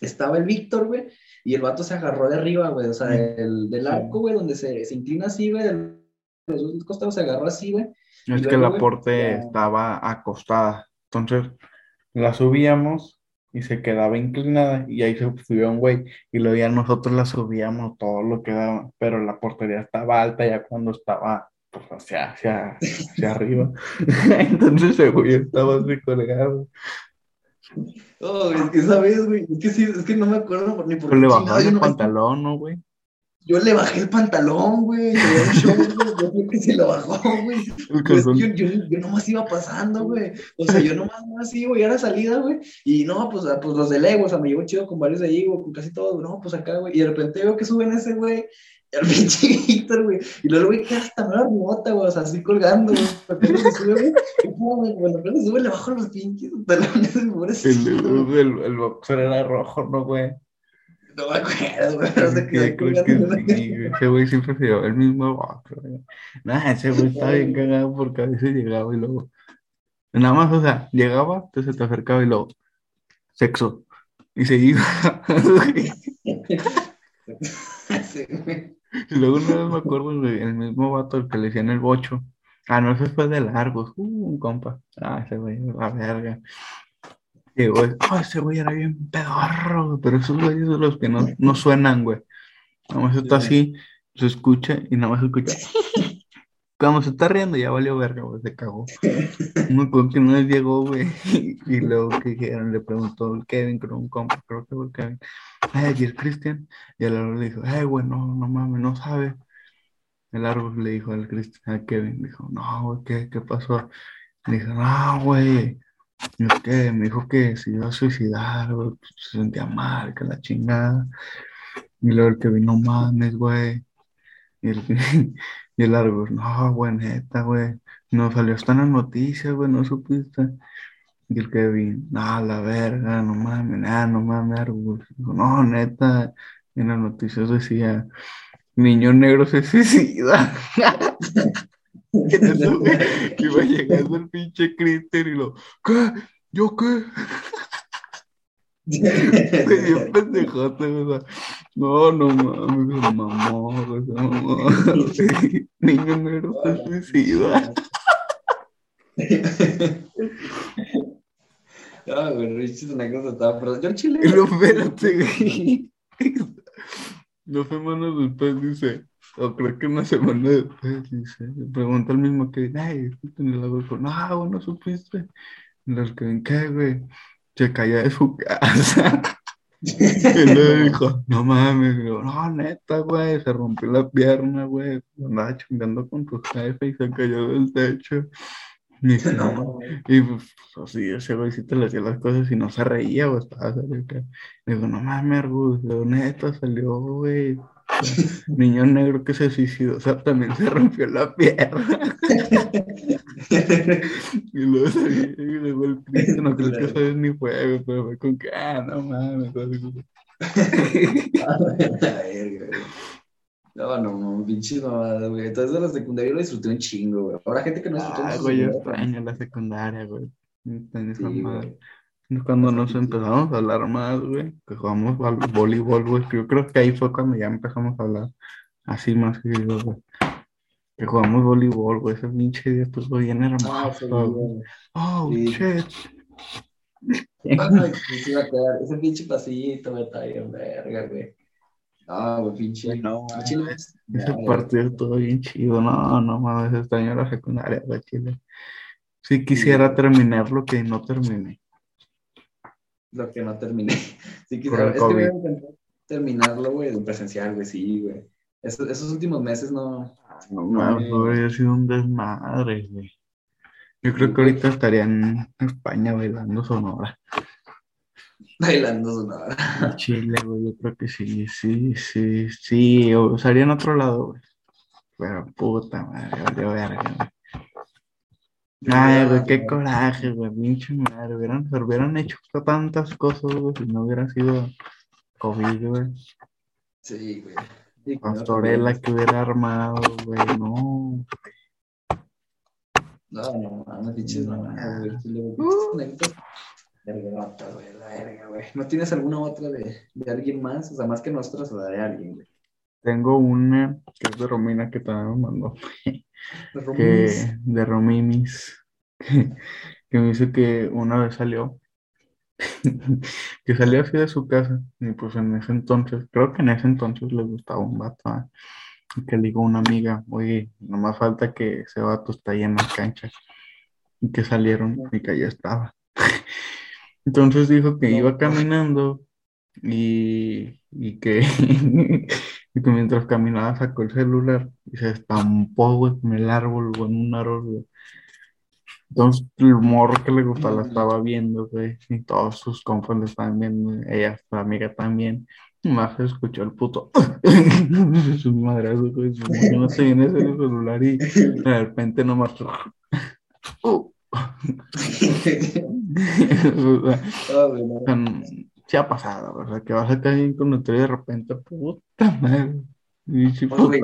estaba el Víctor, güey, y el vato se agarró de arriba, güey, o sea, del, del arco, güey, donde se, se inclina así, güey, de los dos costados se agarró así, güey. Es que la güey, porte ya- estaba acostada. Entonces la subíamos y se quedaba inclinada y ahí se subió un güey y luego ya nosotros la subíamos todo lo que daba, pero la portería estaba alta ya cuando estaba pues hacia, hacia, hacia arriba. Entonces ese güey estaba así colgado. Oh, es que esa vez, güey, es que sí, es que no me acuerdo por- ni por Pero le qué bajó chingados, yo el pantalón, ¿no, güey? Yo le bajé el pantalón, güey. Yo creo que se lo bajó, güey. Pues yo, yo, yo nomás iba pasando, güey. O sea, yo nomás, nomás así, güey, era salida, güey. Y no, pues, ah, pues los de Lego, o sea, me llevo chido con varios de ahí, güey, con casi todos. No, pues acá, güey. Y de repente veo que suben ese, güey, al pinche Víctor, güey. Y luego güey queda hasta mera remota, güey, o sea, así colgando, güey. Apenas se sube, güey. Y cuando apenas sube, le bajo los pinches pantalones, güey, El, el, el boxer era rojo, ¿no, güey? No me acuerdo, güey, pero se quedó colgando. Ese güey siempre se llevaba el mismo güey. Nah, ese güey estaba bien cagado porque a veces llegaba y luego. Nada más, o sea, llegaba, entonces te acercaba y luego. Sexo. Y se iba. Y luego una vez me acuerdo, güey, el mismo vato al que le decían el bocho. Ah, no, ese fue de largos. Uh, un compa. Ah, ese güey, la verga. Llegó, oh, ese güey era bien pedorro, güey, pero esos güeyes son los que no, no suenan, güey. Nada más está así, se escucha y nada más se escucha. Cuando se está riendo ya valió verga, güey, se cagó. Me acuerdo que una vez llegó, güey, y luego que dijeron, le preguntó el Kevin, creo un compa, creo que fue el Kevin, ay, ¿y el Cristian? Y el árbol le dijo, ay, güey, no, no mames, no sabe. El árbol le dijo al Cristian, a Kevin, dijo, no, güey, ¿qué, qué pasó? Le dijo, no, güey, es que me dijo que se iba a suicidar, güey, pues, se sentía mal, que la chingada. Y luego el Kevin, no mames, güey. Y el, y el árbol, no, güey, neta, güey, no salió hasta en las noticias, güey, no supiste. Y el Kevin, no, la verga, no mames, nada, no mames, árbol. No, neta, en las noticias decía, niño negro se suicida. En eso, güey, iba llegando el pinche Cristian y lo, ¿qué? ¿Yo qué? Güey, bien pendejote, sea, no, no mames, mamó, güey, se mamó. Niño negro se suicida. Ah, güey, Richie es una cosa estaba, pero yo Chile. Y lo espérate, güey. Dos semanas después dice, o creo que una semana después dice, le pregunta el mismo que, ay, en el agua, no, güey, no supiste. Los que, ¿qué, güey? Se cayó de su casa. Y luego dijo, no mames, yo, no, neta, güey, se rompió la pierna, güey, andaba chingando con tu jefe y se cayó del techo. Y, No, y pues así, ese güey sí te le hacía las cosas y no se reía, güey, estaba serio que. Le digo, no mames, Argus, de neta salió, güey. Niño negro que se suicidó, o sea, también se rompió la pierna. Y luego salió, y luego el Cristo, no creo que esa vez ni fue, pero fue con que, ah, no mames. No, no, no, pinche mamada, güey. Entonces de la secundaria lo disfruté un chingo, güey. Ahora gente que no disfrutó Ah, güey, yo extraño la secundaria, güey. Esa Sí. Cuando nos empezamos a hablar más, güey, que jugamos al voleibol, güey, yo creo que ahí fue cuando ya empezamos a hablar así más seguido, güey. Que jugamos voleibol, güey, ese pinche día estuvo bien Ah, hermoso, sí, güey. güey. Oh, Sí. shit. Ay, pinche iba a quedar- ese pinche pasito, güey, está bien verga, güey. Ah, güey, pinche. No, chile, Ese güey. partido estuvo bien chido. No, no mames, extraño la secundaria de Chile. Sí quisiera terminar lo que no terminé. Lo que no terminé. Sí, quisiera. Es que me COVID. intenté terminarlo, güey, en presencial, güey, sí, güey. Esos, esos últimos meses no. No mames, hubiera sido un desmadre, güey. Yo creo que ahorita estaría en España bailando Sonora. Bailando sonora. En Chile, güey, yo creo que sí, sí, sí, sí. O estaría en otro lado, güey. Pero puta madre, valió verga. Ay, güey, qué coraje, güey, pinche madre. Hubieran, se hubieran hecho tantas cosas, güey, si no hubiera sido COVID, güey. Sí, güey. Pastorela que hubiera armado, güey, no. No, no, no, pinches no, Nah. güey. Chile, güey, la verga, güey. ¿No tienes alguna otra de, de alguien más? O sea, más que nosotros, o de alguien, güey. Tengo una que es de Romina que también me mandó. Romis. que de Romimis, que, que me dice que una vez salió, que salió así de su casa, y pues en ese entonces, creo que en ese entonces le gustaba un vato, y que le digo a una amiga, oye, nomás falta que ese vato está ahí en la cancha, y que salieron, y que allá estaba. Entonces dijo que iba caminando, y, y que, y que mientras caminaba sacó el celular y se estampó, güey, en el árbol, güey, en un árbol, güey. Entonces el morro que le gustaba la estaba viendo, güey, y todos sus compas le estaban viendo, ella, su amiga también. Más se escuchó el puto. Su madrazo, güey. su- Yo no estoy en ese celular y de repente nomás. Uh. O sea, Ah, o sea, sí ha pasado, o sea, que vas a caer con otro y de repente, puta madre. Y sí, Pues, güey.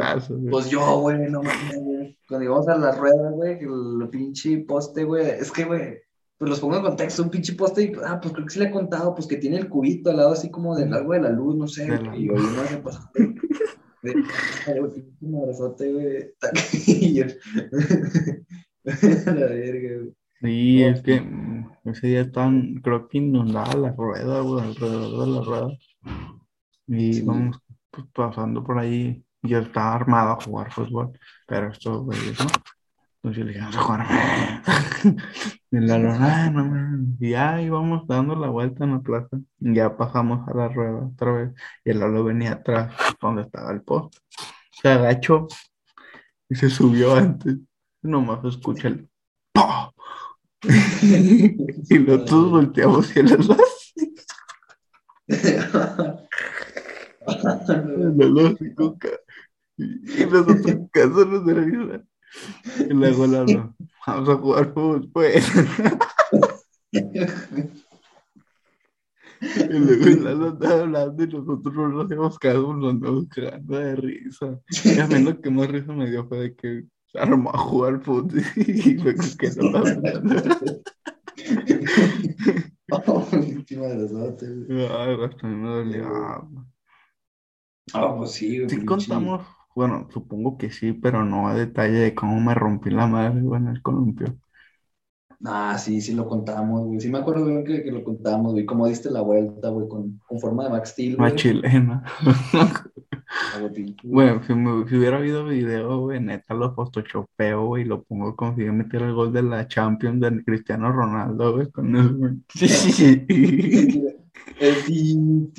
Pues yo, güey, no mames. Cuando íbamos a la rueda, güey, el pinche poste, güey, es que, güey, pues los pongo en contexto, un pinche poste y, ah, pues creo que sí le he contado, pues que tiene el cubito al lado así como del largo de la luz, no sé, güey, y yo no sé, pues, de, ay, güey, pinche la verga, güey. Sí, es que mm, ese día estaban, creo que inundada la rueda, güey, alrededor de la rueda. Y Sí. íbamos pues, pasando por ahí. y Yo estaba armado a jugar fútbol, pero estos güeyes, ¿no? Entonces yo le dije, vamos a jugar. Y la lona, no mames". Y ya íbamos dando la vuelta en la plaza. Y ya pasamos a la rueda otra vez. Y el Lalo venía atrás, donde estaba el poste. Se agachó y se subió antes. Nomás escucha el ¡pah! Y los volteamos hacia las dos. Los dos así con ca- Y nosotros cazándonos de la risa. Y luego la no, vamos a jugar fútbol, pues. Y luego el Lalo andaba hablando y nosotros no nos hacíamos caso, nos andamos cagando de risa. Y a mí lo que más risa me dio fue de que armó a jugar fútbol y luego que no. Oh, madrazote, güey. Ay, hasta me dolió. Ah, pues sí, güey, Sí contamos, bueno, supongo que sí, pero no a detalle de cómo me rompí la madre, güey, en el columpio. Ah, sí, sí lo contamos, güey. Sí me acuerdo, güey, que, que lo contamos, güey. Cómo diste la vuelta, güey, con, con forma de Max Steel, Una güey. chilena. Bueno, si, me- si hubiera habido video, güey, neta lo photoshopeo, güey, y lo pongo como si yo metiera el gol de la Champions de Cristiano Ronaldo, güey, con eso, güey.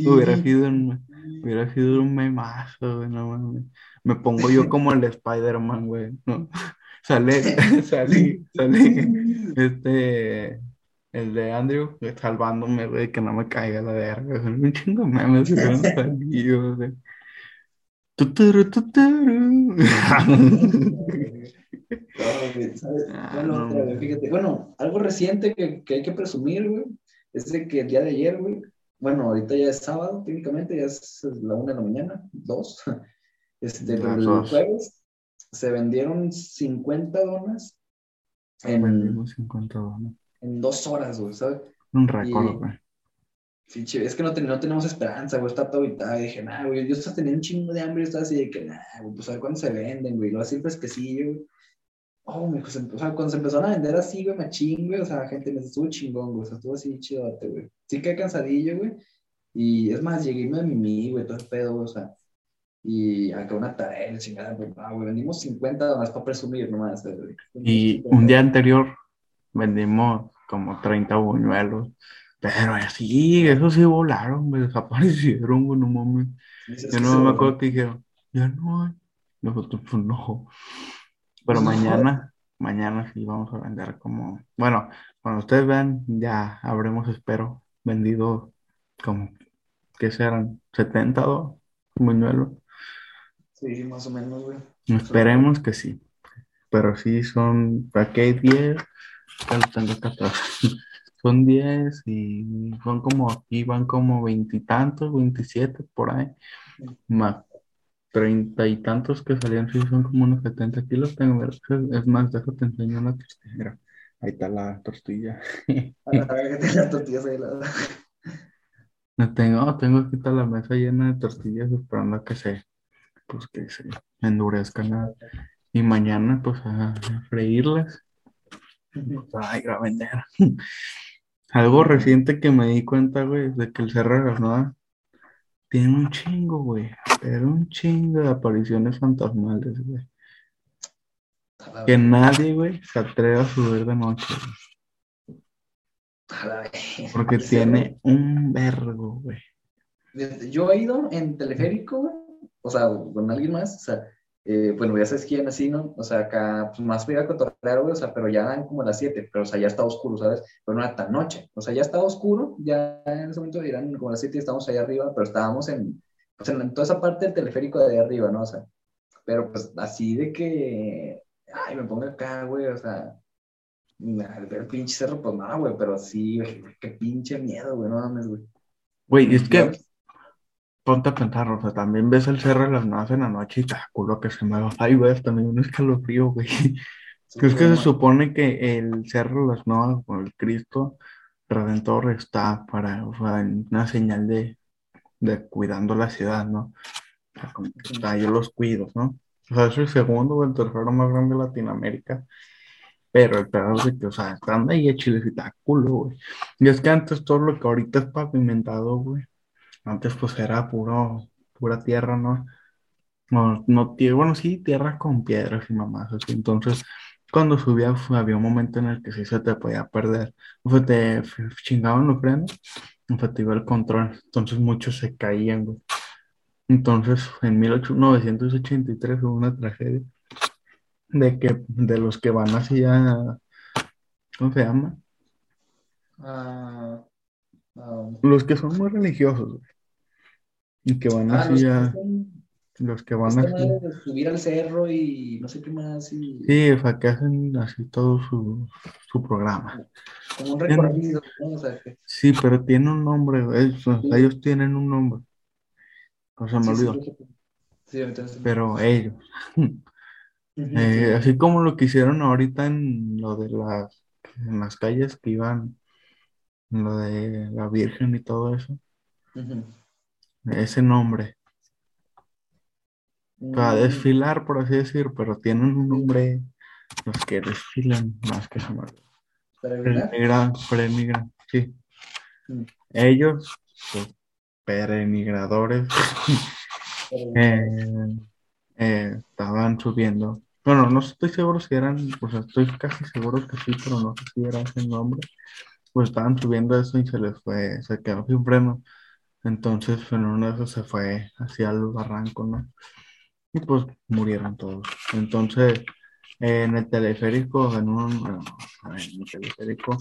Hubiera sido un, hubiera sido un memazo, güey, no mames. Me pongo yo como el Spider-Man, güey, ¿no? Sale, sale, sale, este, el de Andrew, salvándome, güey, que no me caiga la verga. Un chingo de memes que hubieran salido, güey. Tuturu, tuturu. No, güey, ¿sabes? Ah, Bueno, otra, fíjate, algo reciente que, que hay que presumir, güey, es de que el día de ayer, güey, bueno, ahorita ya es sábado, técnicamente, ya es la una de la mañana, dos, este, pero el jueves se vendieron 50 donas en, Vendimos 50 dólares. en dos horas, güey, ¿sabes? Un récord, güey. Sí, che, es que no, ten- no tenemos esperanza, güey, está todo tal. Y dije, nah, güey, yo estaba teniendo un chingo de hambre, yo estaba así de que, nah, güey, pues a ver cuándo se venden, güey, lo así fresquecillo, güey. Oh, me, pues, o sea, cuando se empezaron a vender así, güey, machín, güey, o sea, gente me estuvo chingón, güey, o sea, estuvo así chidote, güey. Sí que cansadillo, güey. Y es más, llegué y me mimí, güey, todo el pedo, o sea. Y acá una tarea, chingada, güey, ah, güey, vendimos 50 nomás para presumir, nomás, güey. Y un día anterior vendimos como 30 buñuelos. Pero así, eso sí volaron, me desaparecieron, güey, no mames. Yo no me acuerdo que dijeron, ya no hay. Nosotros, pues no. Pero mañana, mañana sí vamos a vender como, bueno, cuando ustedes vean, ya habremos, espero, vendido como, ¿qué serán? ¿70 buñuelos? Sí, más o menos, güey. Esperemos que sí. Pero sí son, aquí hay 10, tengo 14. Son 10 y son como, aquí van como veintitantos, 27 por ahí, más treinta y tantos que salían, sí, son como unos 70 kilos. Tengo, es más, déjate enseñar una tortilla. Ahí está la tortilla. las tortillas ahí la... No tengo, tengo aquí toda la mesa llena de tortillas esperando a que se, pues que se endurezcan. Y mañana, pues a freírlas. Ay, a vender. Algo reciente que me di cuenta, güey, de que el Cerro de las Nuevas tiene un chingo, güey. Pero un chingo de apariciones fantasmales, güey. Que nadie, güey, se atreve a subir de noche. Porque tiene un vergo, güey. Yo he ido en teleférico, güey. O sea, con alguien más. O sea, eh, bueno, ya sabes quién así, ¿no? O sea, acá, pues más fui a cotorrear, güey, o sea, pero ya dan como las 7, pero o sea, ya está oscuro, ¿sabes? Pero no era tan noche, o sea, ya estaba oscuro, ya en ese momento eran como las 7 y estábamos allá arriba, pero estábamos en, pues en toda esa parte del teleférico de ahí arriba, ¿no? O sea, pero pues así de que, ay, me ponga acá, güey, o sea, al ver el pinche cerro, pues nada, güey, pero sí, güey, qué pinche miedo, güey, no mames, güey. Güey, es que ponte a pensar, o sea, también ves el cerro de las naves en la noche y te culo que se mueva. Ay, güey, también un escalofrío, güey. es que se supone que el cerro de las Navas o el Cristo Redentor está para, o sea, una señal de, de cuidando la ciudad, ¿no? O sea, como está, yo los cuido, ¿no? O sea, es el segundo o el tercero más grande de Latinoamérica. Pero el pedo de que, o sea, están ahí a chilecita culo, güey. Y es que antes todo lo que ahorita es pavimentado, güey antes pues era puro, pura tierra, ¿no? No, no bueno, sí, tierra con piedras y mamás, así. Entonces, cuando subía, había un momento en el que sí se te podía perder. O sea, te chingaban los frenos, o sea, te iba el control. Entonces, muchos se caían, güey. Entonces, en 1983 hubo una tragedia de que de los que van hacia, ¿cómo se llama? Ah, ah. Los que son muy religiosos, güey. Y que van Ah, así los a, los que van de subir al cerro y no sé qué más, y Sí, o sea, que hacen así todo su, su programa. como un recorrido, ¿no? O sea, que Sí, pero tiene un nombre, ellos, tienen un nombre. O sea, me sí, olvidó. sí, entonces, Pero ellos. Eh, así como lo que hicieron ahorita en lo de las, en las calles que iban, en lo de la Virgen y todo eso. ujú. Ese nombre. Para Mm, desfilar, por así decir, pero tienen un nombre los que desfilan más que peregrinar. Perenigran, perenigran, sí. Mm. Ellos, pues, perenigradores, eh, eh, estaban subiendo. Bueno, no estoy seguro si eran, pues estoy casi seguro que sí, pero no sé si era ese nombre. Pues estaban subiendo eso y se les fue, se quedó sin freno. Entonces, en uno de esos se fue hacia el barranco, ¿no? Y pues murieron todos. Entonces, en el teleférico, en un, bueno, en el teleférico,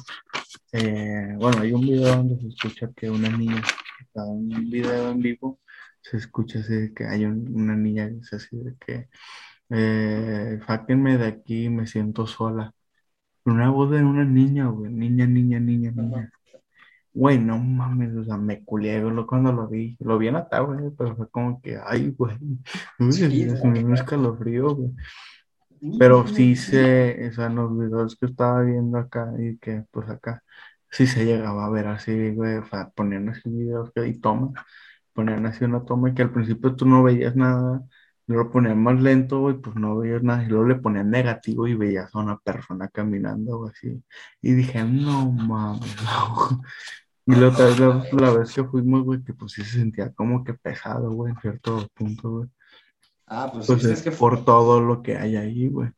eh, bueno, hay un video donde se escucha que una niña, está en un video en vivo, se escucha así de que hay un- una niña que dice así de que, eh, sáquenme de aquí, me siento sola. Una voz de una niña, güey, niña, niña, niña, niña. Güey, no mames, o sea, me culié cuando lo vi. Lo vi en la tarde, pero fue como que, ay, güey, uy, Sí, es no, un escalofrío, güey. Pero sí se, o sea, en los videos que estaba viendo acá y que, pues acá, sí se llegaba a ver así, güey, o sea, ponían así videos que, y tomas, ponían así una toma y que al principio tú no veías nada Yo lo ponía más lento, güey, pues no veía nada. Y luego le ponía negativo y veías a una persona caminando, o así. Y dije, no mames. Y la otra vez, la, vez que fuimos, güey, que pues sí se sentía como que pesado, güey, en cierto punto, güey. Ah, pues, Pues es es que por todo lo que hay ahí, güey.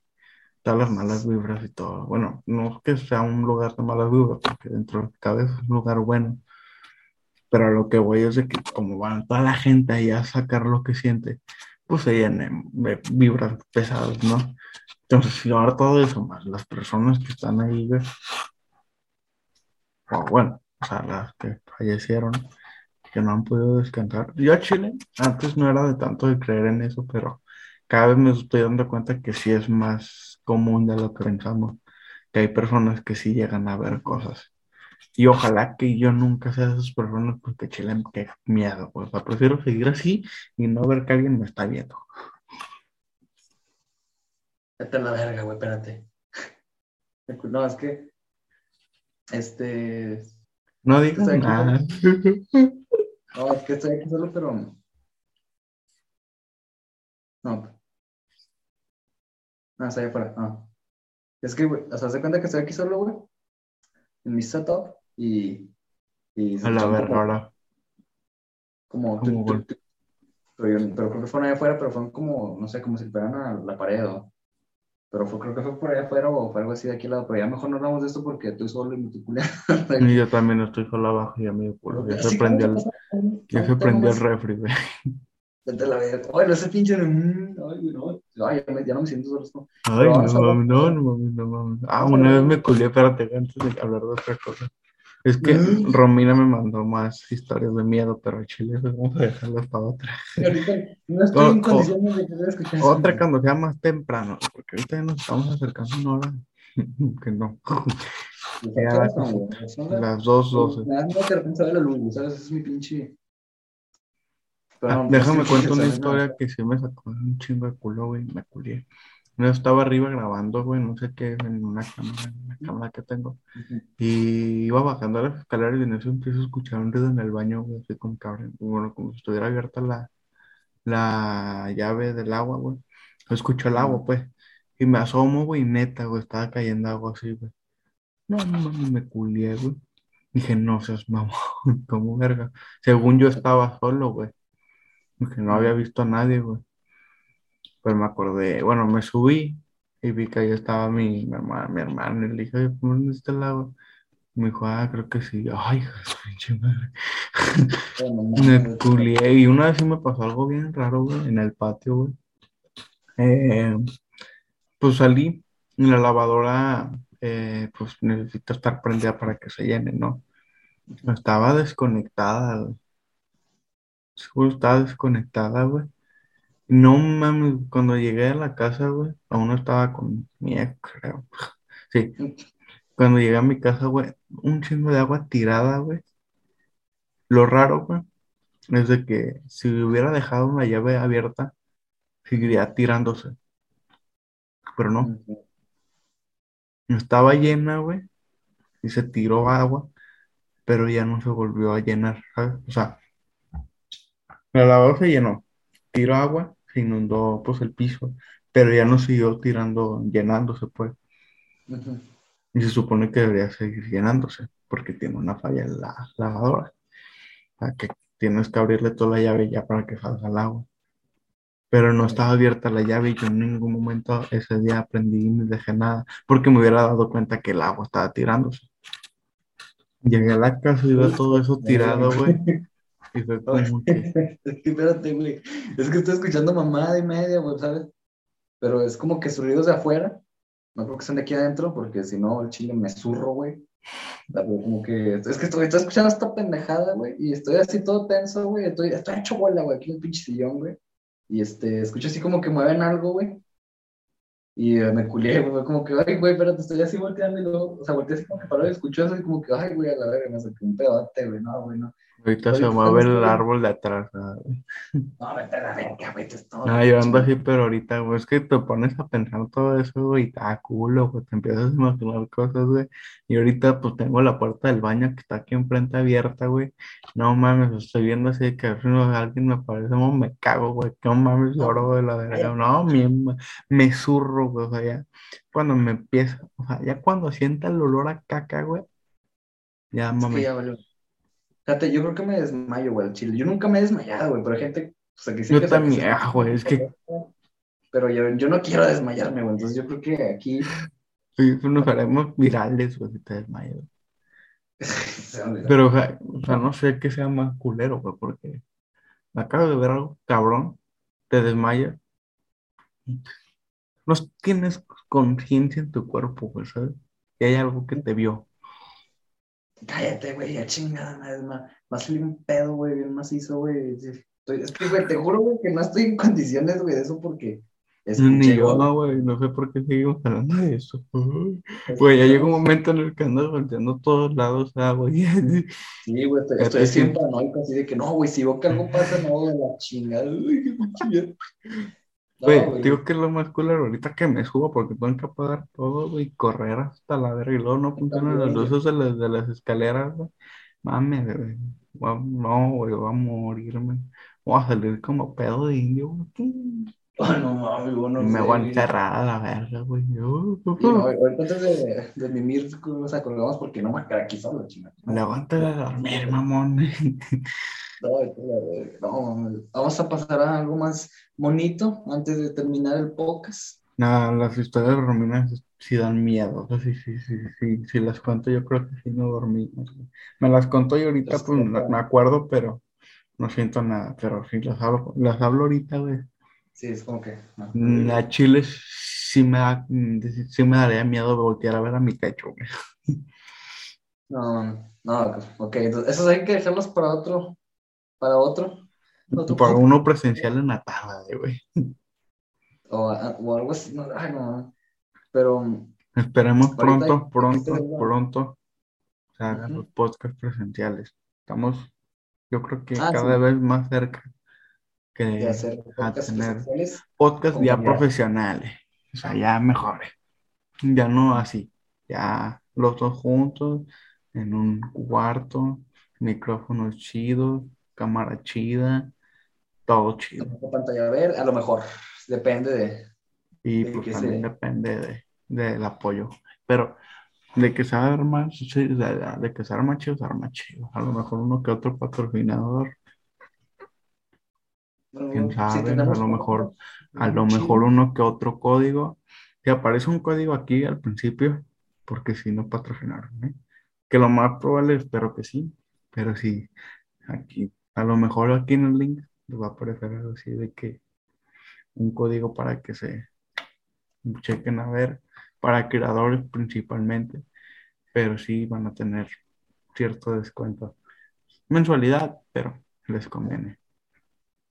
Todas las malas vibras y todo. Bueno, no es que sea un lugar de malas vibras, porque dentro de cada vez es un lugar bueno. Pero lo que voy es de que como van toda la gente ahí a sacar lo que siente, pues se llenan de vibras pesadas, ¿no? Entonces, si ahora todo eso más las personas que están ahí, güey, o bueno, o sea, las que fallecieron, que no han podido descansar. Yo a Chile, antes no era de tanto de creer en eso, pero cada vez me estoy dando cuenta que sí es más común de lo que pensamos, que hay personas que sí llegan a ver cosas. Y ojalá que yo nunca sea de esas personas, porque Chile me qué miedo, pues, o sea, prefiero seguir así y no ver que alguien me está viendo. Vete a la verga, güey, espérate. No, es que. Este. No digas nada. No, es que estoy aquí solo, pero. No. No, está ahí afuera. No. Es que, güey, o sea, se cuenta que estoy aquí solo, güey. En mi setup y. y A la verga. Como. Como. Pero, yo, pero creo que fueron allá afuera, pero fueron como, no sé, como si pegaran a la pared o. Pero fue, creo que fue por allá afuera o fue algo así de aquí al lado. Pero ya mejor no hablamos de esto porque estoy solo y me estoy culeando. Y yo también estoy solo abajo y a mí, culo. Ya se prendió el, ya se ¿cómo te prendió el refri, güey. Vete la verga. Bueno, ese pinche. mm, Ay, no. Ay, ya, me- ya no me siento solo. Ay, no no, no mames, no mames. Ah, una vez me culié, espérate, antes de hablar de otra cosa. Es que. Romina me mandó más historias de miedo, pero Chile, pues, vamos a dejarlas para otra. Ahorita no estoy O- en o- condiciones de querer escuchar eso. Otra cuando sea más temprano, porque ahorita ya nos estamos acercando a una hora que no. Las- Las dos doce. Me que se Ah, déjame cuento una historia que sí me sacó un chingo de culo, güey, me culié. Yo estaba arriba grabando, güey, no sé qué, en una cámara, en una cámara que tengo. Y iba bajando las escaleras y en eso empiezo a escuchar un ruido en el baño, güey, así como cabrón. Bueno, como si estuviera abierta la, la llave del agua, güey. Escucho el agua, pues. Y me asomo, güey, neta, güey, estaba cayendo agua así, güey. No, no, no, me culié, güey. Dije, no seas mamón, como verga. Según yo estaba solo, güey. Porque no había visto a nadie, güey. Pero me acordé, bueno, me subí y vi que ahí estaba mi, mi hermana, mi hermano, y le dije, oye, ¿por dónde está el agua? Me dijo, ah, creo que sí. Ay, pinche madre. Me culié. Y una vez sí me pasó algo bien raro, güey, en el patio, güey. Eh, pues salí y la lavadora, eh, pues necesita estar prendida para que se llene, ¿no? Estaba desconectada, güey. Seguro estaba desconectada, güey. No mames, cuando llegué a la casa, güey, aún no estaba con mi ex, creo. Sí, cuando llegué a mi casa, güey, un chingo de agua tirada, güey. Lo raro, güey, es de que si hubiera dejado una llave abierta, seguiría tirándose. Pero no, Ujú. estaba llena, güey, y se tiró agua, pero ya no se volvió a llenar, ¿sabes? O sea, la lavadora se llenó, tiró agua, se inundó, pues, el piso, pero ya no siguió tirando, llenándose, pues. Ujú. Y se supone que debería seguir llenándose, porque tiene una falla en la lavadora. O sea, que tienes que abrirle toda la llave ya para que salga el agua. Pero no estaba abierta la llave y yo en ningún momento ese día aprendí ni dejé nada, porque me hubiera dado cuenta que el agua estaba tirándose. Llegué a la casa y veo todo eso tirado, güey. Y fue como que, Es que espérate, güey. Es que estoy escuchando mamada y media, güey, ¿sabes? Pero es como que sonidos de afuera. No creo que sean de aquí adentro, porque si no, el chile me zurro, güey. Pero como que es que estoy, estoy escuchando esta pendejada, güey, y estoy así todo tenso, güey. Estoy, estoy hecho bola, güey, aquí en el pinche sillón, güey. Y este, escucho así como que mueven algo, güey. Y eh, me culié, güey, como que, ay, güey, espérate, estoy así volteando y luego, o sea, volteé así como que paró y escucho eso y como que, ay, güey, a la verga, me saqué un pedote, güey, no, güey, no. Ahorita se Ahorita mueve estamos el árbol de atrás. ¿sabes? No, vete a la verga, güey. estoy- No, yo ando así, pero ahorita, güey, es que te pones a pensar todo eso, güey, y te da culo, güey, te empiezas a imaginar cosas, güey. Y ahorita, pues, tengo la puerta del baño que está aquí enfrente abierta, güey. No mames, estoy viendo así que si no, alguien me aparece, no, me cago, güey. No mames, lloro de la verga. No, me, me zurro, güey, o sea, ya cuando me empieza, o sea, ya cuando sienta el olor a caca, güey, ya mames. ya valió. Fíjate, yo creo que me desmayo, güey, chile. Yo nunca me he desmayado, güey, pero hay gente, o sea, que sí Yo que también, ah, güey, es que Pero yo, yo no quiero desmayarme, güey. Entonces yo creo que aquí. sí, nos haremos virales, güey, si te desmayas. Pero, o sea, o sea, no sé qué sea más culero, güey, porque me acabo de ver algo cabrón, te desmayas, no tienes conciencia en tu cuerpo, güey, ¿sabes? Y hay algo que te vio. Cállate, güey, ya chingada, madre, ma- va a salir un pedo, güey, bien macizo, güey. Es que, güey, te juro, güey, que no estoy en condiciones, güey, de eso porque Ni escuché, yo, güey, no, güey, no sé por qué seguimos hablando de eso. Güey, ya llega un momento en el que andas volteando todos lados, ah, güey. Sí, güey, estoy, estoy siento. paranoico, así de que no, güey, si veo que algo pasa, no, de la chingada, uy, qué No, Güey, güey, digo que es lo más culero ahorita que me subo porque tengo que apagar todo, y correr hasta la verga y luego no funcionan las luces de las, de las escaleras, güey. Mames, güey. No, güey, voy a morirme. Voy a salir como pedo de indio, güey. Oh, no mames, no Y me sé, voy a güey. enterrar a la verga, güey. Yo- no, antes de, de mimir, o sea, colgamos porque no me aquí solo, chingada. Levántate a dormir, mamón. No, la. Vamos a pasar a algo más bonito antes de terminar el podcast. Nada, las historias de Romina sí dan miedo. Sí, sí, sí, sí. Si las cuento, yo creo que sí no güey. Me las contó y ahorita, Las pues, me acuerdo, pero no siento nada. Pero sí, las hablo, las hablo ahorita, güey. Sí, es como que. no. Mm, A Chile sí me da, mm, sí me daría miedo voltear a ver a mi techo, güey. No, no, ok, entonces esos hay que dejarlos para otro, para otro, otro Para uno presencial en la tarde, güey. o, o algo así, no, ay, no, pero Esperemos pronto, hay pronto, pronto se hagan Ujú. los podcasts presenciales. Estamos, yo creo que Ah, cada sí. vez más cerca que de hacer a podcasts tener podcasts ya ya. profesionales, o sea, ya mejores, ya no así, ya los dos juntos en un cuarto, micrófonos chidos, cámara chida, todo chido. pantalla ver, a lo mejor, depende de, Y de pues que también se- depende de, del apoyo. Pero de que se arma, de, de que se arma chido, se arma chido. A lo mejor uno que otro patrocinador, quién si sabe, a lo mejor, a lo chido. mejor uno que otro código. Que aparece un código aquí al principio, porque si no patrocinaron, ¿eh? Que lo más probable, espero que sí, pero sí, aquí, a lo mejor aquí en el link les va a aparecer algo así de que un código para que se chequen a ver, para creadores principalmente, pero sí van a tener cierto descuento. Mensualidad, pero les conviene.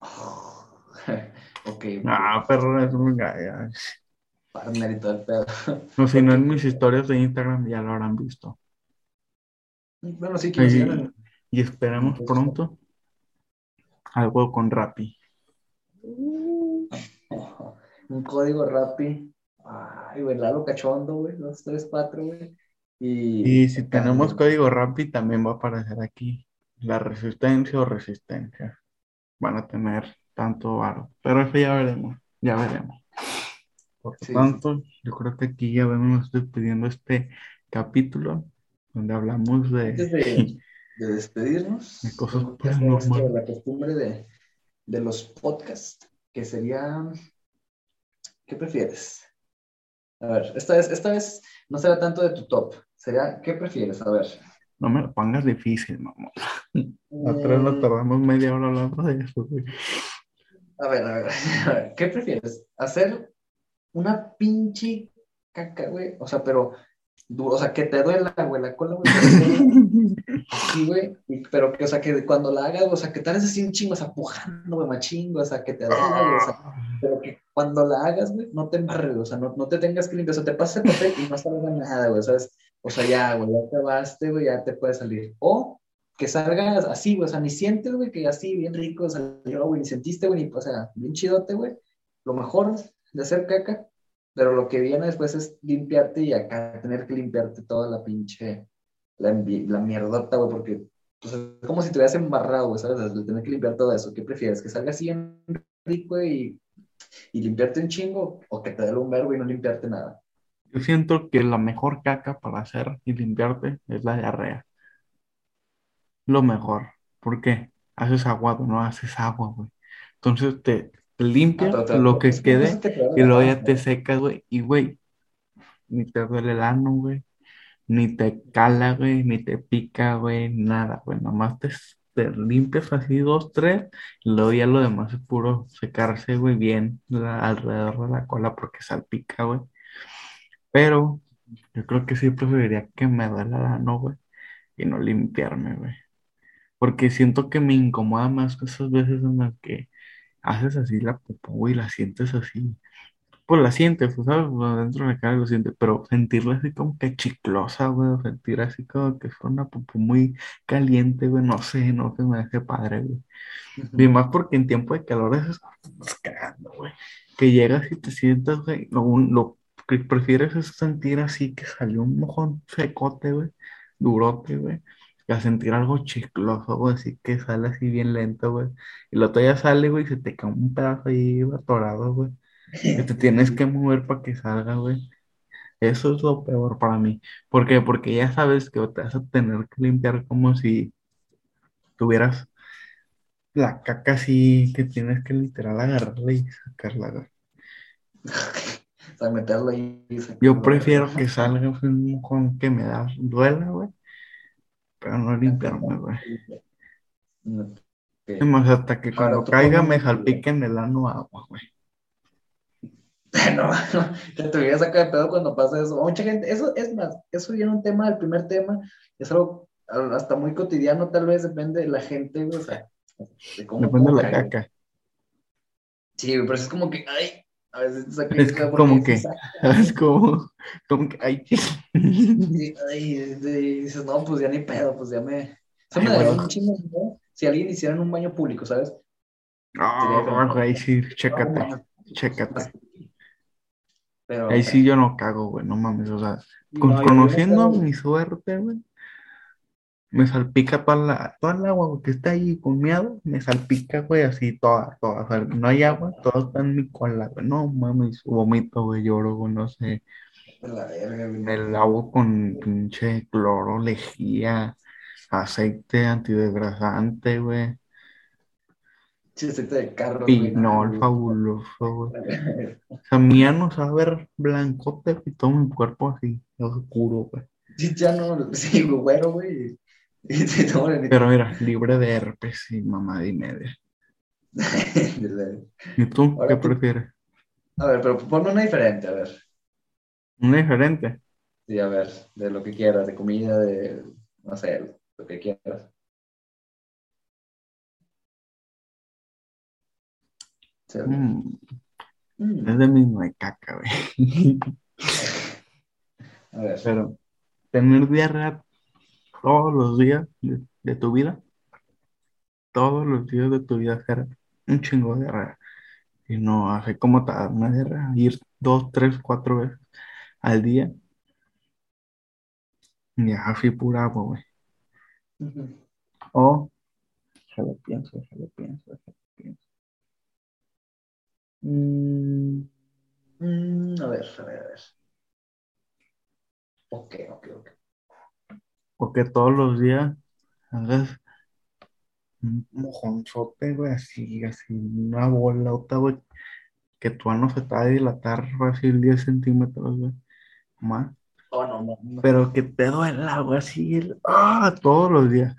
ok, Ah, perro, es un partner y todo el pedo. No, si no en mis historias de Instagram ya lo habrán visto. Bueno, sí, que Y, y esperemos pronto algo con Rappi. Un código Rappi. Ay, güey, Lalo Cachondo, güey. Dos, tres, cuatro, güey. Y, Y si tenemos código Rappi, también va a aparecer aquí la resistencia o resistencia. Van a tener tanto varo. Pero eso ya veremos, ya veremos. Por lo Sí, tanto, yo creo que aquí ya vamos despidiendo este capítulo donde hablamos de... de, de despedirnos, De cosas paranormales. la costumbre de, de los podcasts, que sería, ¿qué prefieres? A ver, esta vez, esta vez no será tanto de tu top, sería, ¿qué prefieres? A ver. No me lo pongas difícil, mamá. Atrás nos Mm, tardamos media hora hablando de eso, güey. A ver, a ver, a ver, ¿qué prefieres? ¿Hacer una pinche caca, güey? O sea, pero, duro, o sea, que te duela, güey, la cola, güey. pero- Sí, güey, pero que, o sea, que cuando la hagas, o sea, que tal vez así un chingo, o sea, pujando, güey, machingo, o sea, que te duela, güey, o sea, pero que cuando la hagas, güey, no te embarres, o sea, no, no te tengas que limpiar, o sea, te pases el papel y no salga nada, güey, ¿sabes? O sea, ya, güey, ya acabaste, güey, ya te puede salir. O que salga así, güey, o sea, ni sientes, güey, que así, bien rico salió, güey, ni sentiste, güey, ni, o sea, bien chidote, güey. Lo mejor de hacer caca, pero lo que viene después es limpiarte y acá tener que limpiarte toda la pinche, la, mierdota, güey, porque pues, es como si te hubieras embarrado, güey, ¿sabes? De tener que limpiar todo eso. ¿Qué prefieres? ¿Que salga así bien rico y, y limpiarte un chingo o que te dé un verbo y no limpiarte nada? Yo siento que la mejor caca para hacer y limpiarte es la diarrea. Lo mejor. ¿Por qué? Haces aguado, no haces agua, güey. Entonces te Ah, pero te- lo que quede y luego ya te secas, güey. Y, güey, ni te duele el ano, güey. Ni te cala, güey. Ni te pica, güey. Nada, güey. Nomás te, te limpias así dos, tres. Y luego ya lo demás es puro secarse, güey, bien la- alrededor de la cola porque salpica, güey. Pero yo creo que sí preferiría que me duela el ano, güey. Y no limpiarme, güey. Porque siento que me incomoda más esas veces en las que haces así la popó, y la sientes así. Pues la sientes, pues, ¿sabes? Dentro de la cara lo sientes, pero sentirla así como que chiclosa, güey, sentir así como que fue una popó muy caliente, güey, no sé, no se me hace padre, güey. Y más porque en tiempo de calor es cagando, güey. Que llegas y te sientas, güey, lo, que prefieres es sentir así que salió un mojón secote, güey, durote, güey, a sentir algo chicloso, güey, así que sale así bien lento, güey. Y lo otro ya sale, güey, y se te cae un pedazo ahí atorado, güey. Que te tienes que mover para que salga, güey. Eso es lo peor para mí. ¿Por qué? Porque ya sabes que te vas a tener que limpiar como si tuvieras la caca así que tienes que literal agarrarla y sacarla, güey. O sea, meterlo ahí. y sacarlo, Yo prefiero que salga un mojón que me da duela, güey, pero no limpiarme, güey. Es más, hasta que cuando caiga me salpique en el ano agua, güey. No, no, te tuviera sacar de pedo cuando pasa eso. Mucha gente, eso es más, eso viene un tema, el primer tema, es algo hasta muy cotidiano, tal vez depende de la gente, güey, o sea, de cómo, Depende de la caca. Sí, pero es como que, ay, a veces te Es como que- dices, Es como, como que, ay, ay, ay, de- dices, no, pues ya ni pedo, pues ya me. Eso me daría un chingo, ¿no? Si alguien hiciera en un baño público, ¿sabes? no, güey, sí, chécate, chécate. Pero, Ahí sí yo no cago, güey, no mames, o sea, con- conociendo no mi suerte, güey, me salpica toda la, toda el agua, que está ahí con miado, me salpica, güey, así toda, toda, o sea, no hay agua, todo está en mi cola, güey, no mames, vomito, güey, lloro, güey, no sé, la verga, güey. me lavo con pinche cloro, lejía, aceite antidegrasante, güey, Sí, aceite de carro, no, pinol güey. fabuloso, güey, o sea, mi ano sabe blancote y todo mi cuerpo así, oscuro, güey. Sí, ya no, sí, güero, güey. Pero mira, libre de herpes y mamá y media. ¿Y tú Ahora qué prefieres? A ver, pero ponme una diferente, a ver. Una diferente. Sí, a ver, de lo que quieras, de comida, de, no sé, lo que quieras. Sí, Mm, mm, es de mismo de caca, güey. A ver, Pero tener diarrea todos los días de, de tu vida, todos los días de tu vida hacer un chingo de diarrea. Y no hacer como da una diarrea, ir dos, tres, cuatro veces al día. Y así pura güey. O, se lo pienso, se lo pienso, se lo pienso. Mm, Mm, a ver, a ver, a ver. Ok, ok, ok. O que todos los días hagas un mojonzote, güey, así, así, una bolota, güey, que tu ano se te va a dilatar fácil 10 centímetros, güey, más, Oh, no, no, no. pero que te duela, güey, así, el- ¡ah! todos los días.